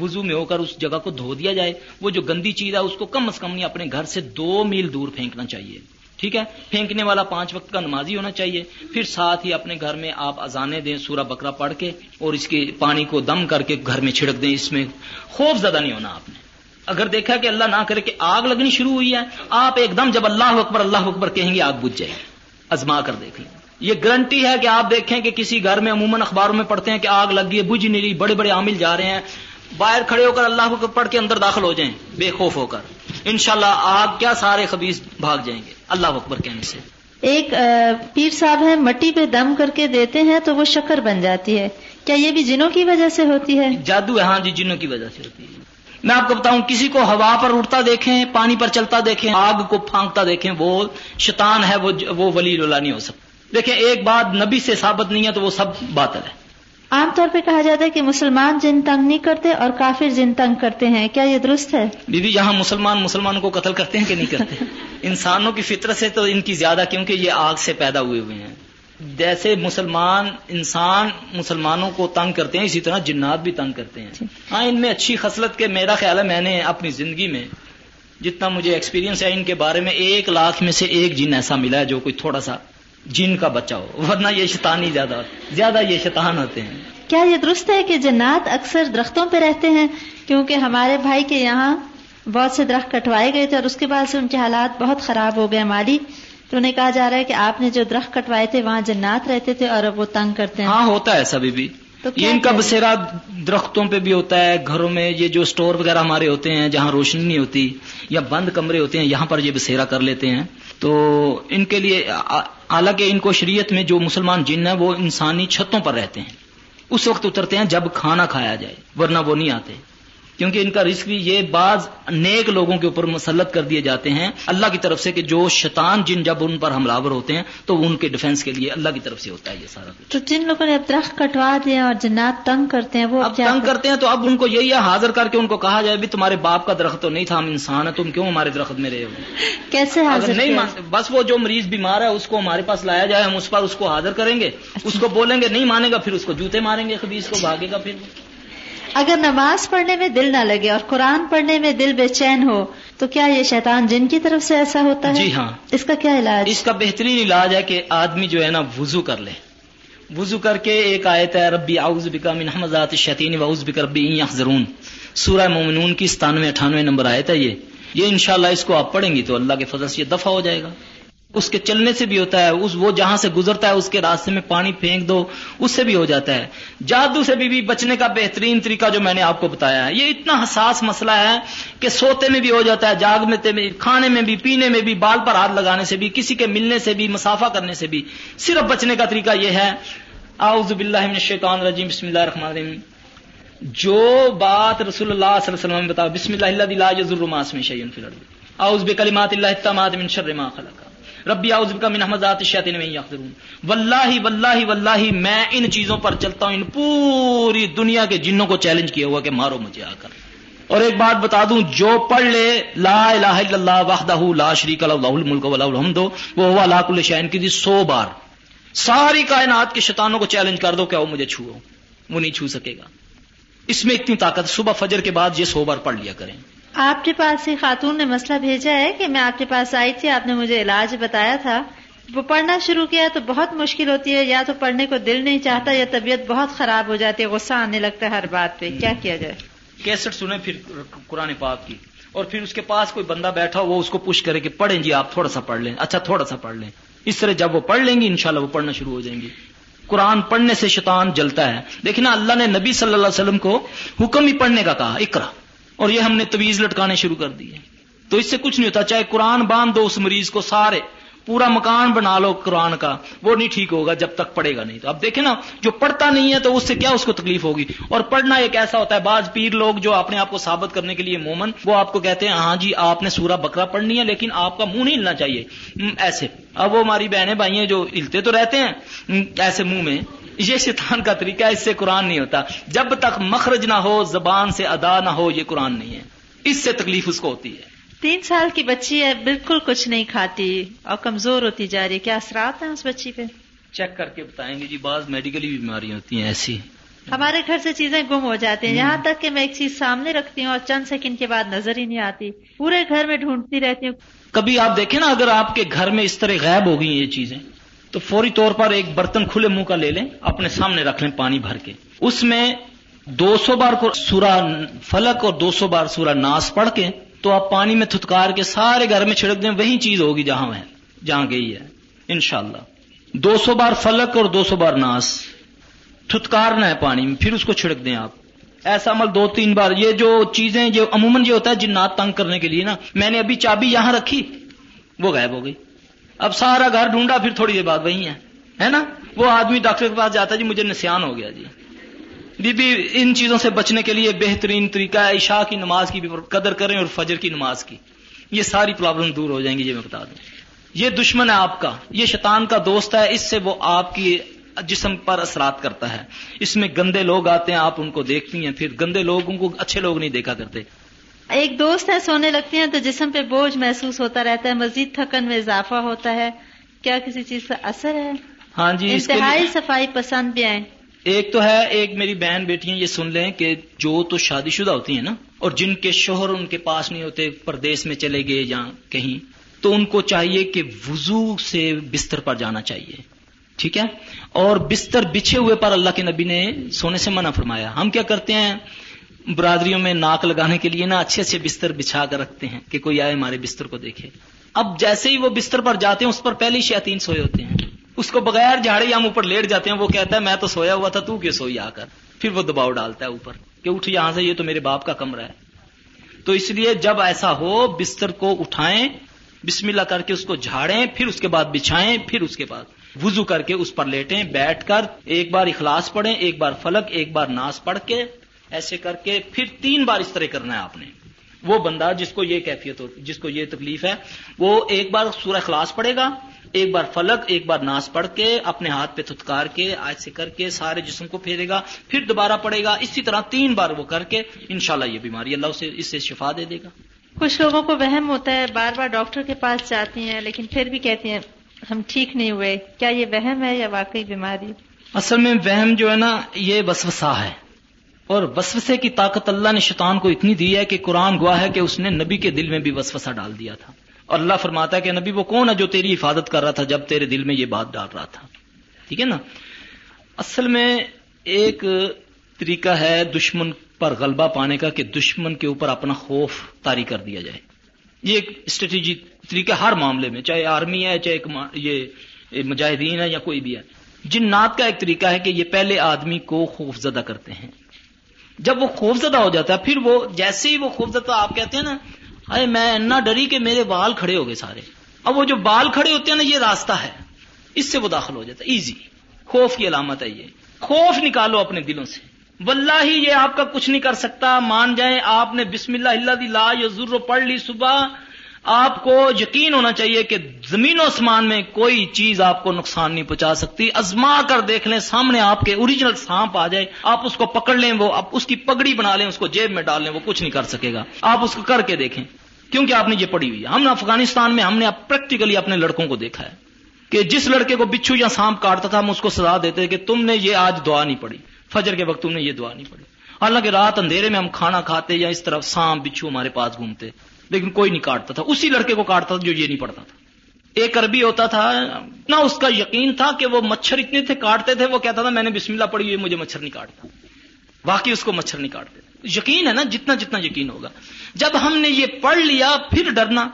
وضو میں ہو کر اس جگہ کو دھو دیا جائے۔ وہ جو گندی چیز ہے، اس کو کم از کم نہیں، اپنے گھر سے دو میل دور پھینکنا چاہیے۔ ٹھیک ہے؟ پھینکنے والا پانچ وقت کا نمازی ہونا چاہیے۔ پھر ساتھ ہی اپنے گھر میں آپ ازانے دیں، سورہ بکرا پڑھ کے اور اس کے پانی کو دم کر کے گھر میں چھڑک دیں۔ اس میں خوف زیادہ نہیں ہونا آپ نے۔ اگر دیکھا کہ اللہ نہ کرے کہ آگ لگنی شروع ہوئی ہے، آپ ایک دم جب اللہ اکبر اللہ اکبر کہیں گے، آگ بجھ جائے۔ ازما کر دیکھ لیں۔ یہ گارنٹی ہے کہ آپ دیکھیں کہ کسی گھر میں عموماً اخباروں میں پڑھتے ہیں کہ آگ لگ گئی بجھ نہیں بڑے بڑے عامل جا رہے ہیں۔ باہر کھڑے ہو کر اللہ کو پڑھ کے اندر داخل ہو جائیں بے خوف ہو کر۔ انشاءاللہ آگ کیا سارے خبیز بھاگ جائیں گے۔ اللہ اکبر کہنے سے۔ ایک پیر صاحب ہے مٹی پہ دم کر کے دیتے ہیں تو وہ شکر بن جاتی ہے۔ کیا یہ بھی جنوں کی وجہ سے ہوتی ہے؟ جادو ہے ہاں جی جنوں کی وجہ سے ہوتی ہے۔ میں آپ کو بتاؤں کسی کو ہوا پر اڑتا دیکھیں پانی پر چلتا دیکھیں آگ کو پھانکتا دیکھیں وہ شیطان ہے وہ ولی اللہ نہیں ہو سکتا دیکھیں ایک بات نبی سے ثابت نہیں ہے تو وہ سب باطل ہے۔ عام طور پہ کہا جاتا ہے کہ مسلمان جن تنگ نہیں کرتے اور کافر جن تنگ کرتے ہیں کیا یہ درست ہے؟ بی بی یہاں مسلمان مسلمانوں کو قتل کرتے ہیں کہ نہیں کرتے؟ انسانوں کی فطرت سے تو ان کی زیادہ کیونکہ یہ آگ سے پیدا ہوئے ہوئے ہیں۔ جیسے مسلمان انسان مسلمانوں کو تنگ کرتے ہیں اسی طرح جنات بھی تنگ کرتے ہیں۔ ہاں ان میں اچھی خصلت کے میرا خیال ہے میں نے اپنی زندگی میں جتنا مجھے ایکسپیرینس ہے ان کے بارے میں ایک لاکھ میں سے ایک جن ایسا ملا ہے جو کوئی تھوڑا سا جن کا ہو ورنہ یہ شیطان ہی زیادہ زیادہ یہ شیطان ہوتے ہیں۔ کیا یہ درست ہے کہ جنات اکثر درختوں پہ رہتے ہیں؟ کیونکہ ہمارے بھائی کے یہاں بہت سے درخت کٹوائے گئے تھے اور اس کے بعد سے ان کے حالات بہت خراب ہو گئے مالی۔ تو انہیں کہا جا رہا ہے کہ آپ نے جو درخت کٹوائے تھے وہاں جنات رہتے تھے اور اب وہ تنگ کرتے ہیں۔ ہاں ہوتا ہے ایسا بھی۔ یہ ان کا بسیرا درختوں پہ بھی ہوتا ہے گھروں میں یہ جو سٹور وغیرہ ہمارے ہوتے ہیں جہاں روشنی نہیں ہوتی یا بند کمرے ہوتے ہیں یہاں پر یہ بسیرا کر لیتے ہیں۔ تو ان کے لیے حالانکہ ان کو شریعت میں جو مسلمان جن ہیں وہ انسانی چھتوں پر رہتے ہیں۔ اس وقت اترتے ہیں جب کھانا کھایا جائے، ورنہ وہ نہیں آتے۔ کیونکہ ان کا رزق بھی یہ بعض نیک لوگوں کے اوپر مسلط کر دیے جاتے ہیں۔ اللہ کی طرف سے کہ جو شیطان جن جب ان پر حملہ ہوتے ہیں تو ان کے ڈیفینس کے لیے اللہ کی طرف سے ہوتا ہے یہ سارا۔ تو جن لوگوں نے اب درخت کٹوا دیا اور جنات تنگ کرتے ہیں وہ اب تنگ کرتے ہیں تو اب ان کو یہی ہے حاضر کر کے ان کو کہا جائے بھی تمہارے باپ کا درخت تو نہیں تھا ہم انسان ہے تم کیوں ہمارے درخت میں رہے ہو؟ کیسے حاضر نہیں بس وہ جو مریض بیمار ہے اس کو ہمارے پاس لایا جائے ہم اس پر اس کو حاضر کریں گے۔ اس کو بولیں گے نہیں مانے گا پھر اس کو جوتے ماریں گے خبیز کو بھاگے گا پھر۔ اگر نماز پڑھنے میں دل نہ لگے اور قرآن پڑھنے میں دل بے چین ہو تو کیا یہ شیطان جن کی طرف سے ایسا ہوتا ہے؟ جی ہاں۔ اس کا کیا علاج؟ اس کا بہترین علاج ہے کہ آدمی جو ہے نا وضو کر لے۔ وضو کر کے ایک آیت ہے ربی آؤز بکا من حمزات الشیطین و اعوذ بک ربی یحضرون۔ سورہ مومنون کی ستانوے اٹھانوے نمبر آیت ہے یہ۔ یہ انشاءاللہ اس کو آپ پڑھیں گی تو اللہ کے فضل سے یہ دفع ہو جائے گا۔ اس کے چلنے سے بھی ہوتا ہے اس وہ جہاں سے گزرتا ہے اس کے راستے میں پانی پھینک دو اس سے بھی ہو جاتا ہے۔ جادو سے بھی, بھی بچنے کا بہترین طریقہ جو میں نے آپ کو بتایا ہے یہ اتنا حساس مسئلہ ہے کہ سوتے میں بھی ہو جاتا ہے جاگنے میں کھانے میں بھی پینے میں بھی بال پر ہاتھ لگانے سے بھی کسی کے ملنے سے بھی مسافہ کرنے سے بھی۔ صرف بچنے کا طریقہ یہ ہے۔ اعوذ باللہ من الشیطان الرجیم بسم اللہ الرحمن الرحیم۔ جو بات رسول اللہ صلی اللہ علیہ وسلم بتاؤ بسم اللہ لا یذر ما اسم شیء فی الارض۔ اعوذ بکلمات اللہ التامات من شر ما خلق۔ ربی اعوذ بک من حمزات میں یحضرون واللہ واللہ واللہ، میں ان چیزوں پر چلتا ہوں، ان پوری دنیا کے جنوں کو چیلنج کیا ہوا کہ مارو مجھے آ کر۔ اور ایک بات بتا دوں، جو پڑھ لے، لا الہ الا اللہ وحدہ لا شریک له له الملک وله الحمد، وہ هو علی کل شیء کی سو بار۔ ساری کائنات کے شیطانوں کو چیلنج کر دو کہ وہ مجھے چھو وہ نہیں چھو سکے گا۔ اس میں اتنی طاقت، صبح فجر کے بعد یہ سو بار پڑھ لیا کریں۔ آپ کے پاس سے خاتون نے مسئلہ بھیجا ہے کہ میں آپ کے پاس آئی تھی، آپ نے مجھے علاج بتایا تھا۔ وہ پڑھنا شروع کیا تو بہت مشکل ہوتی ہے، یا تو پڑھنے کو دل نہیں چاہتا یا طبیعت بہت خراب ہو جاتی ہے، غصہ آنے لگتا ہے ہر بات پہ۔ کیا کیا جائے؟ کیسٹ سنیں پھر قرآن پاک کی۔ اور پھر اس کے پاس کوئی بندہ بیٹھا وہ اس کو پوچھ کرے کہ پڑھیں جی آپ تھوڑا سا پڑھ لیں۔ اچھا تھوڑا سا پڑھ لیں۔ اس طرح جب وہ پڑھ لیں گی، انشاءاللہ وہ پڑھنا شروع ہو جائیں گی۔ قرآن پڑھنے سے شیطان جلتا ہے۔ لیکن اللہ نے نبی صلی اللہ علیہ وسلم کو حکم ہی پڑھنے کا کہا اکرا اور یہ ہم نے طویز لٹکانے شروع کر دیے تو اس سے کچھ نہیں ہوتا، چاہے قرآن باندھ دو اس مریض کو سارے، پورا مکان بنا لو قرآن کا، وہ نہیں ٹھیک ہوگا جب تک پڑھے گا نہیں۔ تو اب دیکھیں نا، جو پڑھتا نہیں ہے تو اس سے کیا اس کو تکلیف ہوگی؟ اور پڑھنا ایک ایسا ہوتا ہے، بعض پیر لوگ جو اپنے آپ کو ثابت کرنے کے لیے مومن، وہ آپ کو کہتے ہیں ہاں جی آپ نے سورہ بکرا پڑھنی ہے، لیکن آپ کا منہ نہیں ہلنا چاہیے۔ ایسے۔ اب وہ ہماری بہنیں بھائی ہیں جو ہلتے تو رہتے ہیں ایسے منہ میں یہ شیطان کا طریقہ اس سے قرآن نہیں ہوتا۔ جب تک مخرج نہ ہو زبان سے ادا نہ ہو یہ قرآن نہیں ہے۔ اس سے تکلیف اس کو ہوتی ہے۔ تین سال کی بچی ہے بالکل کچھ نہیں کھاتی اور کمزور ہوتی جا رہی ہے۔ کیا اثرات ہیں اس بچی پہ؟ چیک کر کے بتائیں گے جی بعض میڈیکلی بیماری ہوتی ہیں ایسی۔ ہمارے گھر سے چیزیں گم ہو جاتی ہیں۔ یہاں تک کہ میں ایک چیز سامنے رکھتی ہوں اور چند سیکنڈ کے بعد نظر ہی نہیں آتی۔ پورے گھر میں ڈھونڈتی رہتی ہوں۔ کبھی آپ دیکھیں نا اگر آپ کے گھر میں اس طرح غائب ہو گئی یہ چیزیں۔ تو فوری طور پر ایک برتن کھلے منہ کا لے لیں، اپنے سامنے رکھ لیں پانی بھر کے۔ اس میں دو سو بار کو سورا فلک اور دو سو بار سورا ناس پڑھ کے تو آپ پانی میں تھتکار کے سارے گھر میں چھڑک دیں، وہی چیز ہوگی جہاں ہے جہاں گئی ہے، انشاءاللہ۔ دو سو بار فلک اور دو سو بار ناس۔ تھتکارنا ہے پانی میں، پھر اس کو چھڑک دیں آپ۔ ایسا عمل دو تین بار، یہ جو چیزیں جو عموماً یہ ہوتا ہے جنات تنگ کرنے کے لیے نا، میں نے ابھی چابی یہاں رکھی، وہ غائب ہو گئی۔ اب سارا گھر ڈھونڈا، پھر تھوڑی دیر بعد وہی ہے۔ ہے نا؟ وہ آدمی ڈاکٹر کے پاس جاتا ہے جی مجھے نسان ہو گیا جی۔ بی بی ان چیزوں سے بچنے کے لیے بہترین طریقہ ہے عشاء کی نماز کی بھی قدر کریں اور فجر کی نماز کی۔ یہ ساری پرابلم دور ہو جائیں گی یہ میں بتا دوں۔ یہ دشمن ہے آپ کا، یہ شیطان کا دوست ہے، اس سے وہ آپ کی جسم پر اثرات کرتا ہے۔ اس میں گندے لوگ آتے ہیں، آپ ان کو دیکھتی ہیں، پھر گندے لوگوں کو اچھے لوگ نہیں دیکھا کرتے۔ ایک دوست ہے سونے لگتے ہیں تو جسم پہ بوجھ محسوس ہوتا رہتا ہے مزید تھکن میں اضافہ ہوتا ہے۔ کیا کسی چیز کا اثر ہے؟ ہاں جی انتہائی صفائی پسند بھی آئے ایک تو ہے ایک میری بہن بیٹیاں یہ سن لیں کہ جو تو شادی شدہ ہوتی ہیں نا اور جن کے شوہر ان کے پاس نہیں ہوتے پردیش میں چلے گئے یا کہیں تو ان کو چاہیے کہ وضو سے بستر پر جانا چاہیے۔ ٹھیک ہے؟ اور بستر بچھے ہوئے پر اللہ کے نبی نے سونے سے منع فرمایا۔ ہم کیا کرتے ہیں؟ برادریوں میں ناک لگانے کے لیے نا اچھے اچھے بستر بچھا کر رکھتے ہیں کہ کوئی آئے ہمارے بستر کو دیکھے۔ اب جیسے ہی وہ بستر پر جاتے ہیں، اس پر پہلے شیاتین سوئے ہوتے ہیں۔ اس کو بغیر جھاڑے ہم اوپر لیٹ جاتے ہیں، وہ کہتا ہے، میں تو سویا ہوا تھا، تو کیوں سوئی آ کر؟ پھر وہ دباؤ ڈالتا ہے اوپر کہ اٹھ، یہاں سے یہ تو میرے باپ کا کمرہ ہے۔ تو اس لیے جب ایسا ہو، بستر کو اٹھائیں، بسم اللہ کر کے اس کو جھاڑیں، پھر اس کے بعد بچھائیں، پھر اس کے بعد وضو کر کے اس پر لیٹیں، بیٹھ کر ایک بار اخلاص پڑھیں، ایک بار فلک، ایک بار ناس پڑھ کے ایسے کر کے پھر تین بار اس طرح کرنا ہے آپ نے۔ وہ بندہ جس کو یہ کیفیت ہو جس کو یہ تکلیف ہے وہ ایک بار سورہ خلاص پڑے گا ایک بار فلک ایک بار ناس پڑھ کے اپنے ہاتھ پہ تھتکار کے ایسے کر کے سارے جسم کو پھیرے گا پھر دوبارہ پڑے گا اسی طرح تین بار وہ کر کے انشاءاللہ یہ بیماری اللہ اسے اس سے شفا دے دے گا۔ کچھ لوگوں کو وہم ہوتا ہے بار بار ڈاکٹر کے پاس جاتی ہیں لیکن پھر بھی کہتی ہیں ہم ٹھیک نہیں ہوئے کیا یہ وہم ہے یا واقعی بیماری؟ اصل میں وہم جو ہے نا یہ وسوسہ ہے۔ اور وسوسے کی طاقت اللہ نے شیطان کو اتنی دی ہے کہ قرآن گواہ ہے کہ اس نے نبی کے دل میں بھی وسوسہ ڈال دیا تھا۔ اور اللہ فرماتا ہے کہ نبی وہ کون ہے جو تیری حفاظت کر رہا تھا جب تیرے دل میں یہ بات ڈال رہا تھا۔ ٹھیک ہے نا؟ اصل میں ایک طریقہ ہے دشمن پر غلبہ پانے کا کہ دشمن کے اوپر اپنا خوف تاری کر دیا جائے۔ یہ ایک اسٹریٹجی طریقہ ہر معاملے میں، چاہے آرمی ہے، چاہے یہ مجاہدین ہے یا کوئی بھی ہے۔ جن نات کا ایک طریقہ ہے کہ یہ پہلے آدمی کو خوف زدہ کرتے ہیں۔ جب وہ خوف زدہ ہو جاتا ہے، پھر وہ جیسے ہی وہ خوف زدہ آپ کہتے ہیں نا، ارے میں اتنا ڈری کہ میرے بال کھڑے ہو گئے سارے۔ اب وہ جو بال کھڑے ہوتے ہیں نا، یہ راستہ ہے۔ اس سے وہ داخل ہو جاتا ہے۔ ایزی خوف کی علامت ہے یہ۔ خوف نکالو اپنے دلوں سے۔ واللہ ہی یہ آپ کا کچھ نہیں کر سکتا۔ مان جائیں آپ نے بسم اللہ اللہ لا یا ضرور پڑھ لی صبح آپ کو یقین ہونا چاہیے کہ زمین و آسمان میں کوئی چیز آپ کو نقصان نہیں پہنچا سکتی۔ ازما کر دیکھ لیں، سامنے آپ کے اوریجنل سانپ آ جائے آپ اس کو پکڑ لیں، وہ اس کی پگڑی بنا لیں، اس کو جیب میں ڈال لیں، وہ کچھ نہیں کر سکے گا۔ آپ اس کو کر کے دیکھیں۔ کیونکہ آپ نے یہ پڑھی ہوئی ہم نے افغانستان میں، ہم نے پریکٹیکلی اپنے لڑکوں کو دیکھا ہے کہ جس لڑکے کو بچھو یا سانپ کاٹتا تھا، ہم اس کو سزا دیتے کہ تم نے یہ آج دعا نہیں پڑھی۔ فجر کے وقت تم نے یہ دعا نہیں پڑھی۔ حالانکہ رات اندھیرے میں ہم کھانا کھاتے یا اس طرف سانپ بچھو ہمارے پاس گھومتے۔ لیکن کوئی نہیں کاٹتا تھا۔ اسی لڑکے کو کاٹتا تھا جو یہ نہیں پڑتا تھا۔ ایک عربی ہوتا تھا، نہ اس کا یقین تھا کہ وہ مچھر اتنے تھے، کاٹتے تھے۔ وہ کہتا تھا، میں نے بسم اللہ پڑھی مجھے مچھر نہیں کاٹتا۔ باقی اس کو مچھر نہیں کاٹتے یقین ہے نا، جتنا جتنا یقین ہوگا۔ جب ہم نے یہ پڑھ لیا، پھر ڈرنا۔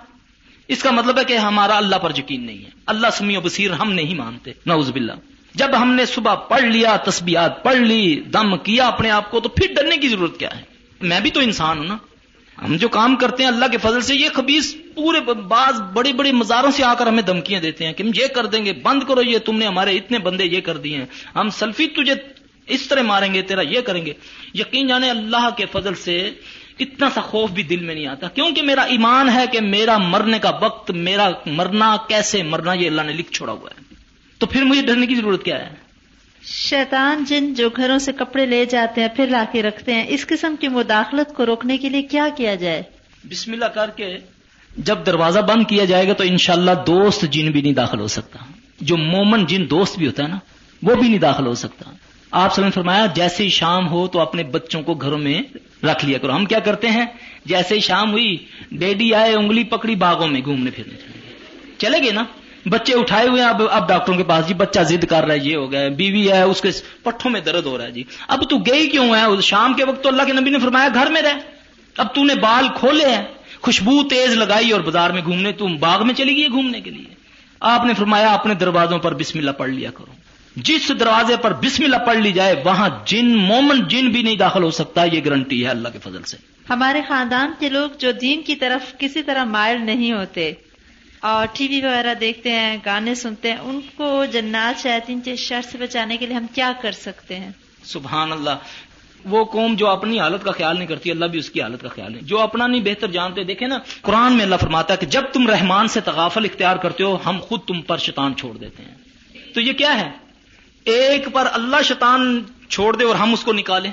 اس کا مطلب ہے کہ ہمارا اللہ پر یقین نہیں ہے۔ اللہ سمی و بصیر ہم نہیں مانتے۔ نعوذ باللہ۔ جب ہم نے صبح پڑھ لیا، تسبیحات پڑھ لی، دم کیا اپنے آپ کو، تو پھر ڈرنے کی ضرورت کیا ہے؟ میں بھی تو انسان ہوں نا۔ ہم جو کام کرتے ہیں اللہ کے فضل سے، یہ خبیص پورے بعض بڑے بڑے مزاروں سے آ کر ہمیں دھمکیاں دیتے ہیں کہ ہم یہ کر دیں گے، بند کرو، یہ تم نے ہمارے اتنے بندے یہ کر دیے ہیں۔ ہم سلفی تجھے اس طرح ماریں گے، تیرا یہ کریں گے۔ یقین جانے اللہ کے فضل سے اتنا سا خوف بھی دل میں نہیں آتا۔ کیونکہ میرا ایمان ہے کہ میرا مرنے کا وقت، میرا مرنا، کیسے مرنا، یہ اللہ نے لکھ چھوڑا ہوا ہے۔ تو پھر مجھے ڈرنے کی ضرورت کیا ہے؟ شیطان جن جو گھروں سے کپڑے لے جاتے ہیں، پھر لا کے رکھتے ہیں۔ اس قسم کی مداخلت کو روکنے کے لیے کیا کیا جائے؟ بسم اللہ کر کے جب دروازہ بند کیا جائے گا تو انشاءاللہ دوست جن بھی نہیں داخل ہو سکتا۔ جو مومن جن دوست بھی ہوتا ہے نا، وہ بھی نہیں داخل ہو سکتا۔ آپ سب نے فرمایا، جیسے ہی شام ہو تو اپنے بچوں کو گھروں میں رکھ لیا کرو۔ ہم کیا کرتے ہیں؟ جیسے ہی شام ہوئی، ڈیڈی آئے، انگلی پکڑی باغوں میں گھومنے پھرنے چلے گئے نا؟ بچے اٹھائے ہوئے اب اب ڈاکٹروں کے پاس جی بچہ ضد کر رہا ہے، یہ ہو گیا بیوی ہے، اس کے پٹھوں میں درد ہو رہا ہے جی۔ اب تو گئی کیوں ہے؟ شام کے وقت تو اللہ کے نبی نے فرمایا، گھر میں رہ۔ اب تو نے بال کھولے ہیں، خوشبو تیز لگائی اور بازار میں گھومنے تم باغ میں چلی گئی گھومنے کے لیے۔ آپ نے فرمایا، اپنے دروازوں پر بسم اللہ پڑھ لیا کرو۔ جس دروازے پر بسم اللہ پڑھ لی جائے، وہاں جن، مومن جن بھی نہیں داخل ہو سکتا، یہ گارنٹی ہے اللہ کے فضل سے۔ ہمارے خاندان کے لوگ جو دین کی طرف کسی طرح مائل نہیں ہوتے اور ٹی وی وغیرہ دیکھتے ہیں، گانے سنتے ہیں، ان کو جنات شیطین کے شر سے بچانے کے لیے ہم کیا کر سکتے ہیں؟ سبحان اللہ۔ وہ قوم جو اپنی حالت کا خیال نہیں کرتی، اللہ بھی اس کی حالت کا خیال نہیں۔ جو اپنا نہیں بہتر جانتے، دیکھیں نا، قرآن میں اللہ فرماتا ہے کہ جب تم رحمان سے تغافل اختیار کرتے ہو، ہم خود تم پر شیطان چھوڑ دیتے ہیں۔ تو یہ کیا ہے؟ ایک پر اللہ شیطان چھوڑ دے اور ہم اس کو نکالیں۔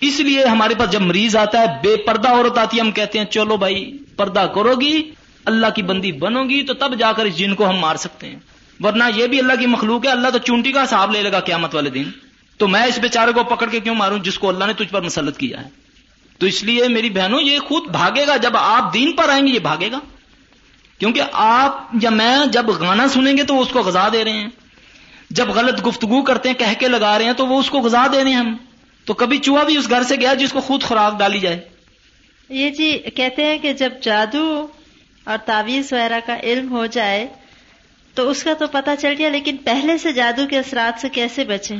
اس لیے ہمارے پاس جب مریض آتا ہے، بے پردہ عورت آتی ہے، ہم کہتے ہیں، چلو بھائی، پردہ کرو گی اللہ کی بندی بنو گی تو تب جا کر اس جن کو ہم مار سکتے ہیں۔ ورنہ یہ بھی اللہ کی مخلوق ہے، اللہ تو چونٹی کا حساب لے لگا قیامت والے دن۔ تو میں اس بیچارے کو پکڑ کے کیوں ماروں؟ جس کو اللہ نے تجھ پر مسلط کیا ہے۔ تو اس لیے میری بہنوں، یہ خود بھاگے گا۔ جب آپ دین پر آئیں گے، یہ بھاگے گا۔ کیونکہ آپ یا میں جب گانا سنیں گے تو اس کو غذا دے رہے ہیں۔ جب غلط گفتگو کرتے ہیں، کہہ کے لگا رہے ہیں، تو وہ اس کو غذا دے رہے ہیں ہم۔ تو کبھی چوہا بھی اس گھر سے گیا جس کو خود خوراک ڈالی جائے۔ یہ جی کہتے ہیں کہ جب جادو اور تعویذ وغیرہ کا علم ہو جائے تو اس کا تو پتہ چل گیا، لیکن پہلے سے جادو کے اثرات سے کیسے بچیں؟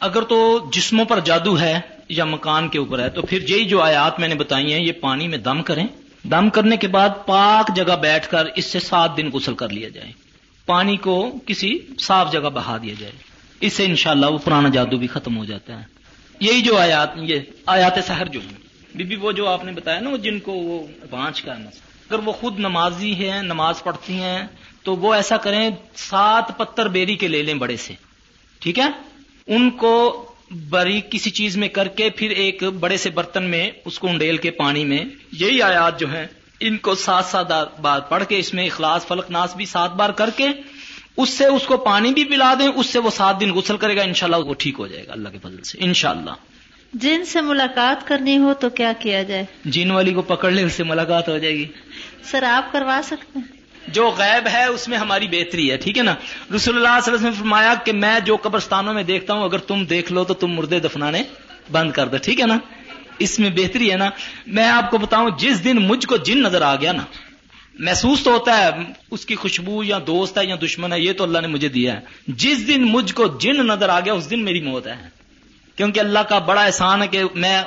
اگر تو جسموں پر جادو ہے یا مکان کے اوپر ہے، تو پھر یہی جو آیات میں نے بتائی ہیں، یہ پانی میں دم کریں۔ دم کرنے کے بعد پاک جگہ بیٹھ کر اس سے سات دن غسل کر لیا جائے۔ پانی کو کسی صاف جگہ بہا دیا جائے۔ اس سے انشاءاللہ وہ پرانا جادو بھی ختم ہو جاتا ہے۔ یہی جو آیات، یہ آیات سحر جو ہیں۔ بی بی، وہ جو آپ نے بتایا نا جن کو وہ بانچ کا اگر وہ خود نمازی ہیں، نماز پڑھتی ہیں، تو وہ ایسا کریں سات پتھر بیری کے لے لیں بڑے سے۔ ٹھیک ہے؟ ان کو بری کسی چیز میں کر کے پھر ایک بڑے سے برتن میں، اس کو انڈیل کے پانی میں، یہی آیات جو ہیں، ان کو سات سات بار پڑھ کے اس میں اخلاص، فلک ناس بھی سات بار کر کے، اس سے اس کو پانی بھی پلا دیں، اس سے وہ سات دن غسل کرے گا، انشاءاللہ وہ ٹھیک ہو جائے گا، اللہ کے فضل سے، انشاءاللہ۔ جن سے ملاقات کرنی ہو تو کیا کیا جائے؟ جن والی کو پکڑ لے اس سے ملاقات ہو جائے گی۔ سر آپ کروا سکتے ہیں؟ جو غیب ہے اس میں ہماری بہتری ہے ٹھیک ہے نا؟ رسول اللہ صلی اللہ علیہ وسلم نے فرمایا کہ میں جو قبرستانوں میں دیکھتا ہوں اگر تم دیکھ لو تو تم مردے دفنانے بند کر دو ٹھیک ہے نا؟ اس میں بہتری ہے نا؟ میں آپ کو بتاؤں جس دن مجھ کو جن نظر آ گیا نا محسوس تو ہوتا ہے اس کی خوشبو یا دوست ہے یا دشمن ہے یہ تو اللہ نے مجھے دیا ہے۔ جس دن مجھ کو جن نظر آ گیا اس دن میری موت ہے۔ کیونکہ اللہ کا بڑا احسان ہے کہ میں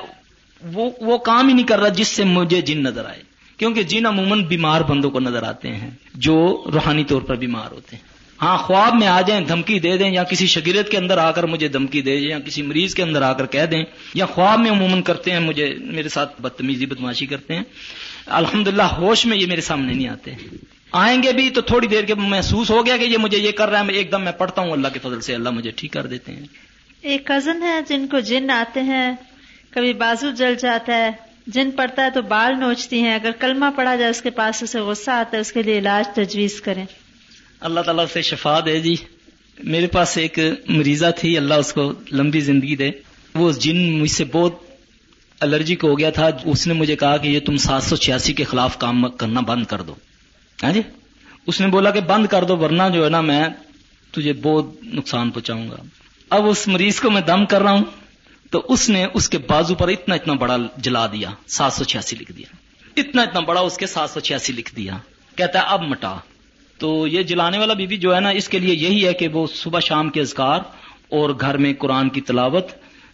وہ وہ کام ہی نہیں کر رہا جس سے مجھے جن نظر آئے۔ کیونکہ جن عموماً بیمار بندوں کو نظر آتے ہیں، جو روحانی طور پر بیمار ہوتے ہیں۔ ہاں خواب میں آ جائیں، دھمکی دے دیں، یا کسی شگیرت کے اندر آ کر مجھے دھمکی دے یا کسی مریض کے اندر آ کر کہہ دیں، یا خواب میں عموماً کرتے ہیں، مجھے، میرے ساتھ بدتمیزی بدماشی کرتے ہیں۔ الحمد ہوش میں یہ میرے سامنے نہیں آتے۔ آئیں گے بھی تو تھوڑی دیر کے محسوس ہو گیا کہ یہ مجھے یہ کر رہا ہے ایک دم میں پڑھتا ہوں، اللہ کے فضل سے اللہ مجھے ٹھیک کر دیتے ہیں۔ ایک کزن ہے جن کو جن آتے ہیں، کبھی بازو جل جاتا ہے، جن پڑتا ہے تو بال نوچتی ہیں، اگر کلمہ پڑا جائے اس کے پاس اسے غصہ آتا ہے، اس کے لیے علاج تجویز کریں۔ اللہ تعالیٰ سے شفا دے جی۔ میرے پاس ایک مریضہ تھی، اللہ اس کو لمبی زندگی دے۔ وہ جن مجھ سے بہت الرجک ہو گیا تھا۔ اس نے مجھے کہا کہ یہ تم سات سو چھیاسی کے خلاف کام کرنا بند کر دو۔ ہاں جی؟ اس نے بولا کہ بند کر دو، ورنہ جو ہے نا میں تجھے بہت نقصان پہنچاؤں گا۔ اب اس مریض کو میں دم کر رہا ہوں، تو اس نے اس کے بازو پر اتنا اتنا بڑا جلا دیا، سات سو چھیاسی لکھ دیا۔ اتنا اتنا بڑا اس کے سات سو چھیاسی لکھ دیا۔ کہتا ہے، اب مٹا۔ تو یہ جلانے والا بیوی جو ہے نا، اس کے لیے یہی ہے کہ وہ صبح شام کے اذکار اور گھر میں قرآن کی تلاوت،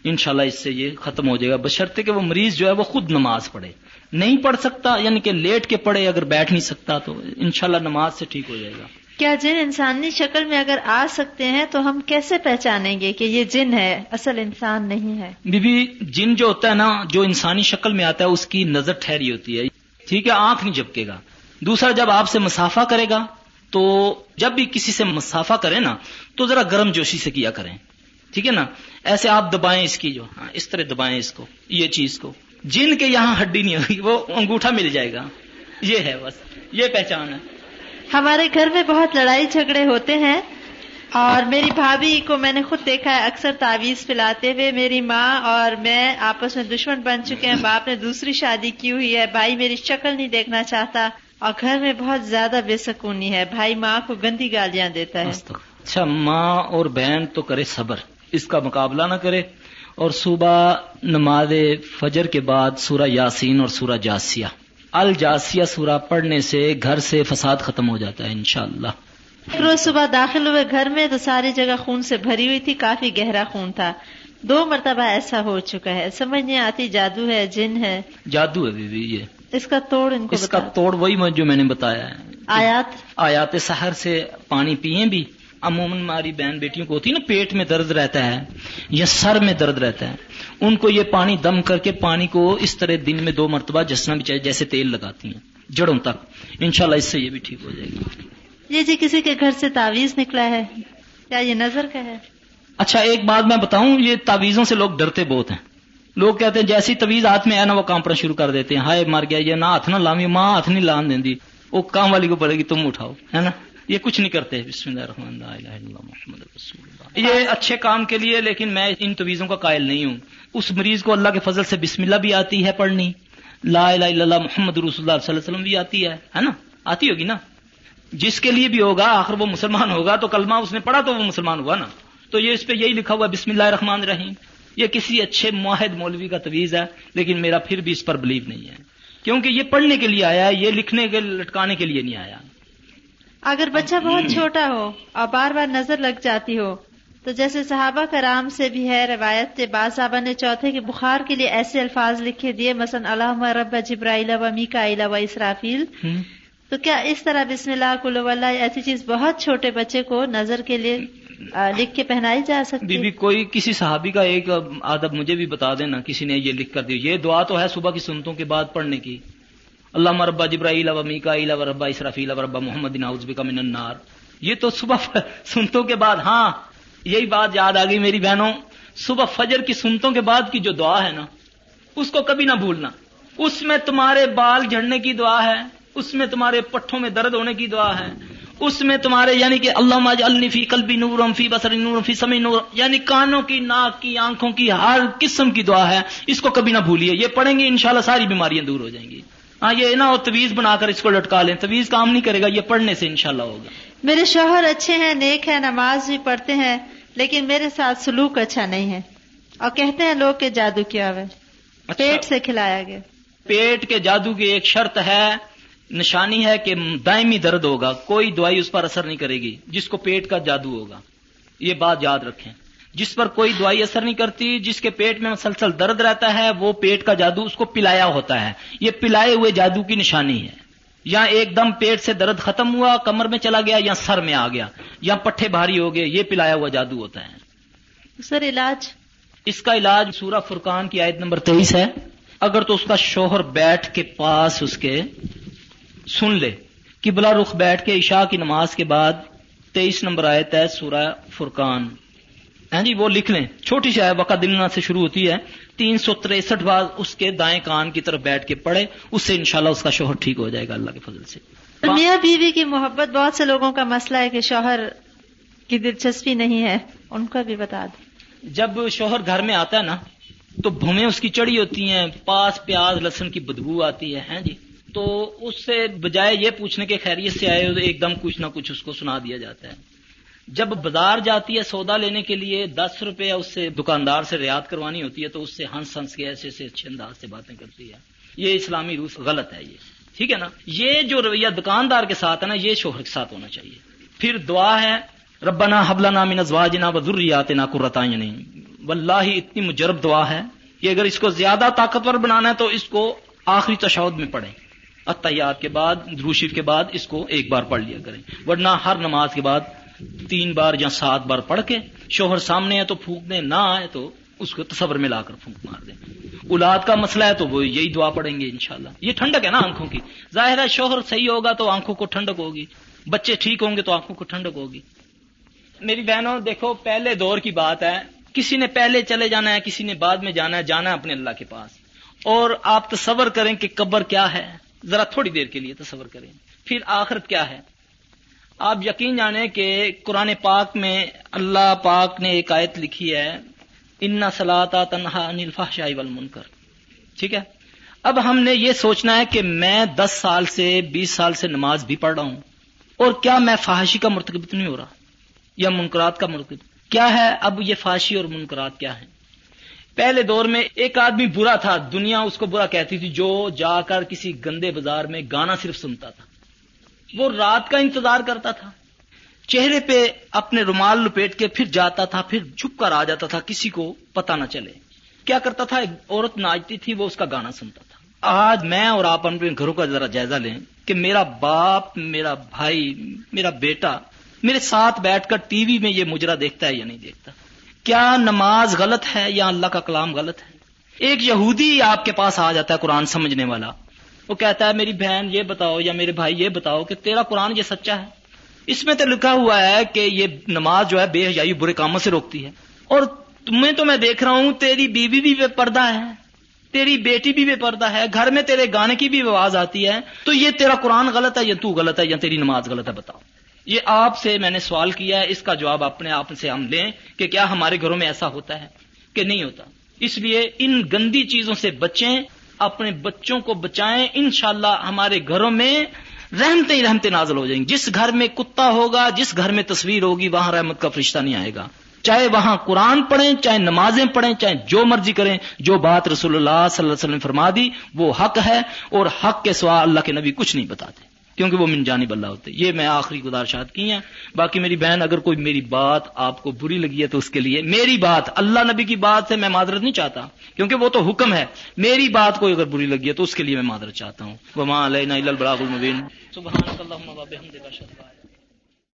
انشاءاللہ اس سے یہ ختم ہو جائے گا۔ بشرطے کہ وہ مریض جو ہے، وہ خود نماز پڑھے۔ نہیں پڑھ سکتا یعنی کہ لیٹ کے پڑھے، اگر بیٹھ نہیں سکتا، تو انشاءاللہ نماز سے ٹھیک ہو جائے گا۔ کیا جن انسانی شکل میں اگر آ سکتے ہیں تو ہم کیسے پہچانیں گے کہ یہ جن ہے؟ اصل انسان نہیں ہے۔ بی بی جن جو ہوتا ہے نا، جو انسانی شکل میں آتا ہے، اس کی نظر ٹھہری ہوتی ہے۔ ٹھیک ہے، آنکھ نہیں جھپکے گا۔ دوسرا، جب آپ سے مسافہ کرے گا، تو جب بھی کسی سے مسافہ کرے نا، تو ذرا گرم جوشی سے کیا کریں۔ ٹھیک ہے نا؟ ایسے آپ دبائیں اس کی جو ہاں اس طرح دبائیں اس کو، یہ چیز کو۔ جن کے یہاں ہڈی نہیں ہوگی، وہ انگوٹھا مل جائے گا۔ یہ ہے بس، یہ پہچان ہے۔ ہمارے گھر میں بہت لڑائی جھگڑے ہوتے ہیں اور میری بھابھی کو میں نے خود دیکھا ہے اکثر تعویذ پلاتے ہوئے، میری ماں اور میں آپس میں دشمن بن چکے ہیں، باپ نے دوسری شادی کی ہوئی ہے، بھائی میری شکل نہیں دیکھنا چاہتا اور گھر میں بہت زیادہ بے سکونی ہے، بھائی ماں کو گندی گالیاں دیتا ہے۔ اچھا ماں اور بہن تو کرے صبر، اس کا مقابلہ نہ کرے۔ اور صبح نماز فجر کے بعد سورہ یاسین اور سورہ جاسیہ۔ الجاسیہ سورہ پڑھنے سے گھر سے فساد ختم ہو جاتا ہے انشاءاللہ۔ روز صبح داخل ہوئے گھر میں تو ساری جگہ خون سے بھری ہوئی تھی کافی گہرا خون تھا۔ دو مرتبہ ایسا ہو چکا ہے۔ سمجھ نہیں آتی جادو ہے جن ہے۔ جادو ہے بیوی یہ۔ اس کا توڑ ان کو اس کا توڑ وہی جو میں نے بتایا ہے۔ آیات؟ آیات سحر سے پانی پیئیں بھی۔ عموماً ہماری بہن بیٹیوں کو ہوتی ہے نا پیٹ میں درد رہتا ہے یا سر میں درد رہتا ہے۔ ان کو یہ پانی دم کر کے پانی کو اس طرح دن میں دو مرتبہ جسنا بھی چاہیے جیسے تیل لگاتی ہیں جڑوں تک۔ انشاءاللہ اس سے یہ بھی ٹھیک ہو جائے گی۔ یہ جی کسی کے گھر سے تعویذ نکلا ہے کیا یہ نظر کا ہے؟ اچھا ایک بات میں بتاؤں یہ تعویذوں سے لوگ ڈرتے بہت ہیں۔ لوگ کہتے ہیں جیسی تویز ہاتھ میں آیا نا وہ کام شروع کر دیتے ہیں۔ ہائے مر گیا یہ نہ ہاتھ نہ لامی ماں ہاتھ نہیں لان دیں وہ کام والی کو پڑے گی تم اٹھاؤ ہے نا؟ یہ کچھ نہیں کرتے۔ بسم اللہ الرحمن الرحیم۔ محمد رسول اللہ۔ یہ اچھے کام کے لیے، لیکن میں ان تویزوں کا قائل نہیں ہوں۔ اس مریض کو اللہ کے فضل سے بسم اللہ بھی آتی ہے پڑھنی۔ لا الہ الا اللہ محمد رسول اللہ صلی اللہ علیہ وسلم بھی آتی ہے ہے نا؟ آتی ہوگی نا؟ جس کے لیے بھی ہوگا، آخر وہ مسلمان ہوگا، تو کلمہ اس نے پڑھا تو وہ مسلمان ہوا نا۔ تو یہ اس پہ یہی لکھا ہوا بسم اللہ الرحمن الرحیم۔ یہ کسی اچھے معاہد مولوی کا تویز ہے، لیکن میرا پھر بھی اس پر بلیو نہیں ہے۔ کیونکہ یہ پڑھنے کے لیے آیا یہ لکھنے کے، لٹکانے کے لیے نہیں آیا۔ اگر بچہ بہت چھوٹا ہو اور بار بار نظر لگ جاتی ہو تو جیسے صحابہ کرام سے بھی ہے روایت بعض صحابہ نے چوتھے کے بخار کے لیے ایسے الفاظ لکھے دیے مثلا اللہ رب جبرائیل و میکا و اسرافیل. تو کیا اس طرح بسم اللہ کلو اللہ ایسی چیز بہت چھوٹے بچے کو نظر کے لیے لکھ کے پہنائی جا سکتی؟ بی کوئی کسی صحابی کا ایک آدب مجھے بھی بتا دینا کسی نے یہ لکھ کر دی یہ دعا تو ہے صبح کی سنتوں کے بعد پڑھنے کی۔ اللہ مربا جبرائیل و میکا و ربا اسرافیل و ربا محمد کا من النار۔ یہ تو صبح سنتوں کے بعد ہاں یہی بات یاد آ گئی میری بہنوں۔ صبح فجر کی سنتوں کے بعد کی جو دعا ہے نا، اس کو کبھی نہ بھولنا۔ اس میں تمہارے بال جھڑنے کی دعا ہے، اس میں تمہارے پٹھوں میں درد ہونے کی دعا ہے، اس میں تمہارے یعنی کہ اللہ الفی کلبی نور فی بسری نور فی سمی نور یعنی کانوں کی، ناک کی، آنکھوں کی، ہر قسم کی دعا ہے۔ اس کو کبھی نہ بھولیے۔ یہ پڑھیں گے، انشاءاللہ ساری بیماریاں دور ہو جائیں گی۔ ہاں یہ نہ ہو تویز بنا کر اس کو لٹکا لیں۔ تویز کام نہیں کرے گا یہ پڑھنے سے انشاءاللہ ہوگا۔ میرے شوہر اچھے ہیں نیک ہیں نماز بھی پڑھتے ہیں لیکن میرے ساتھ سلوک اچھا نہیں ہے۔ اور کہتے ہیں لوگ کہ جادو کیا ہوا اچھا۔ پیٹ سے کھلایا گیا۔ پیٹ کے جادو کی ایک شرط ہے نشانی ہے کہ دائمی درد ہوگا کوئی دوائی اس پر اثر نہیں کرے گی جس کو پیٹ کا جادو ہوگا۔ یہ بات یاد رکھیں۔ جس پر کوئی دوائی اثر نہیں کرتی جس کے پیٹ میں مسلسل درد رہتا ہے وہ پیٹ کا جادو اس کو پلایا ہوتا ہے۔ یہ پلائے ہوئے جادو کی نشانی ہے۔ یا ایک دم پیٹ سے درد ختم ہوا کمر میں چلا گیا یا سر میں آ گیا یا پٹھے بھاری ہو گئے یہ پلایا ہوا جادو ہوتا ہے۔ سر علاج؟ اس کا علاج سورہ فرقان کی آیت نمبر تیئیس ہے۔ اگر تو اس کا شوہر بیٹھ کے پاس اس کے سن لے۔ کہ بلا رخ بیٹھ کے عشاء کی نماز کے بعد تیئیس نمبر آیت ہے سورہ فرقان۔ ہاں جی وہ لکھ لیں۔ چھوٹی سی آئے وقت دلنا سے شروع ہوتی ہے۔ تین سو تریسٹھ بار اس کے دائیں کان کی طرف بیٹھ کے پڑھے اس سے انشاءاللہ اس کا شوہر ٹھیک ہو جائے گا اللہ کے فضل سے۔ میاں بیوی کی محبت بہت سے لوگوں کا مسئلہ ہے کہ شوہر کی دلچسپی نہیں ہے۔ ان کا بھی بتا دیں۔ جب شوہر گھر میں آتا ہے نا تو بھومیں اس کی چڑی ہوتی ہیں پاس پیاز لہسن کی بدبو آتی ہے جی؟ تو اس سے بجائے یہ پوچھنے کے خیریت سے آئے ایک دم کچھ نہ کچھ اس کو سنا دیا جاتا ہے۔ جب بازار جاتی ہے سودا لینے کے لیے، دس روپے اس سے دکاندار سے ریات کروانی ہوتی ہے، تو اس سے ہنس ہنس کے ایسے ایسے اچھے انداز سے باتیں کرتی ہے۔ یہ اسلامی روس غلط ہے یہ۔ ٹھیک ہے نا؟ یہ جو رویہ دکاندار کے ساتھ ہے نا، یہ شوہر کے ساتھ ہونا چاہیے۔ پھر دعا ہے، ربنا حبلہ نام ازواجنا بدریات نا قرتا نہیں واللہ اتنی مجرب دعا ہے کہ اگر اس کو زیادہ طاقتور بنانا ہے تو اس کو آخری تشود میں پڑھیں۔ اتیات کے بعد، دروشیف کے بعد اس کو ایک بار پڑھ لیا کریں۔ ورنہ ہر نماز کے بعد تین بار یا سات بار پڑھ کے شوہر سامنے ہے تو پھونک دیں نہ آئے تو اس کو تصور میں لا کر پھونک مار دیں۔ اولاد کا مسئلہ ہے تو وہ یہی دعا پڑیں گے انشاءاللہ۔ یہ ٹھنڈک ہے نا آنکھوں کی۔ ظاہر ہے شوہر صحیح ہوگا تو آنکھوں کو ٹھنڈک ہوگی۔ بچے ٹھیک ہوں گے تو آنکھوں کو ٹھنڈک ہوگی۔ میری بہنوں، دیکھو، پہلے دور کی بات ہے۔ کسی نے پہلے چلے جانا ہے، کسی نے بعد میں جانا ہے جانا ہے اپنے اللہ کے پاس۔ اور آپ تصور کریں کہ قبر کیا ہے۔ ذرا تھوڑی دیر کے لیے تصور کریں۔ پھر آخرت کیا ہے؟ آپ یقین جانیں کہ قرآن پاک میں اللہ پاک نے ایک آیت لکھی ہے، ان سلاتا تنہا انلفا شاہی والمنکر. ٹھیک ہے؟ اب ہم نے یہ سوچنا ہے کہ میں دس سال سے، بیس سال سے نماز بھی پڑھ رہا ہوں، اور کیا میں فحاشی کا مرتکب نہیں ہو رہا؟ یا منکرات کا مرتکب؟ کیا ہے اب یہ فحاشی اور منکرات کیا ہے پہلے دور میں ایک آدمی برا تھا، دنیا اس کو برا کہتی تھی، جو جا کر کسی گندے بازار میں گانا صرف سنتا تھا۔ وہ رات کا انتظار کرتا تھا۔ چہرے پہ اپنے رومال لپیٹ کے پھر جاتا تھا، پھر چھپ کر آ جاتا تھا، کسی کو پتا نہ چلے۔ کیا کرتا تھا؟ ایک عورت ناچتی تھی، وہ اس کا گانا سنتا تھا۔ آج میں اور آپ اپنے گھروں کا ذرا جائزہ لیں کہ میرا باپ، میرا بھائی، میرا بیٹا میرے ساتھ بیٹھ کر ٹی وی میں یہ مجرا دیکھتا ہے یا نہیں دیکھتا؟ کیا نماز غلط ہے یا اللہ کا کلام غلط ہے؟ ایک یہودی آپ کے پاس آ جاتا ہے قرآن سمجھنے والا۔ وہ کہتا ہے، میری بہن یہ بتاؤ یا میرے بھائی یہ بتاؤ کہ تیرا قرآن یہ سچا ہے. اس میں تو لکھا ہوا ہے کہ یہ نماز جو ہے بے حیائی برے کاموں سے روکتی ہے۔ اور تمہیں تو میں دیکھ رہا ہوں، تیری بیوی بھی بے پردہ ہے، تیری بیٹی بھی بے پردہ ہے، گھر میں تیرے گانے کی بھی آواز آتی ہے، تو یہ تیرا قرآن غلط ہے یا تو غلط ہے یا تیری نماز غلط ہے بتاؤ۔ یہ آپ سے میں نے سوال کیا ہے، اس کا جواب اپنے آپ سے ہم لیں کہ کیا ہمارے گھروں میں ایسا ہوتا ہے کہ نہیں ہوتا؟ اس لیے ان گندی چیزوں سے بچیں اپنے بچوں کو بچائیں، انشاءاللہ ہمارے گھروں میں رحمتے ہی رحمتے نازل ہو جائیں گے جس گھر میں کتا ہوگا، جس گھر میں تصویر ہوگی، وہاں رحمت کا فرشتہ نہیں آئے گا۔ چاہے وہاں قرآن پڑھیں، چاہے نمازیں پڑھیں، چاہے جو مرضی کریں، جو بات رسول اللہ صلی اللہ علیہ وسلم فرما دی، وہ حق ہے اور حق کے سوا اللہ کے نبی کچھ نہیں بتاتے۔ کیونکہ وہ من جانب اللہ ہوتے یہ میں آخری گزارشات کی ہیں۔ باقی میری بہن، اگر کوئی میری بات آپ کو بری لگی ہے تو اس کے لیے میری بات، اللہ نبی کی بات سے میں معذرت نہیں چاہتا، کیونکہ وہ تو حکم ہے۔ میری بات کوئی اگر بری لگی ہے تو اس کے لیے میں معذرت چاہتا ہوں۔ وہ البلاغ المبین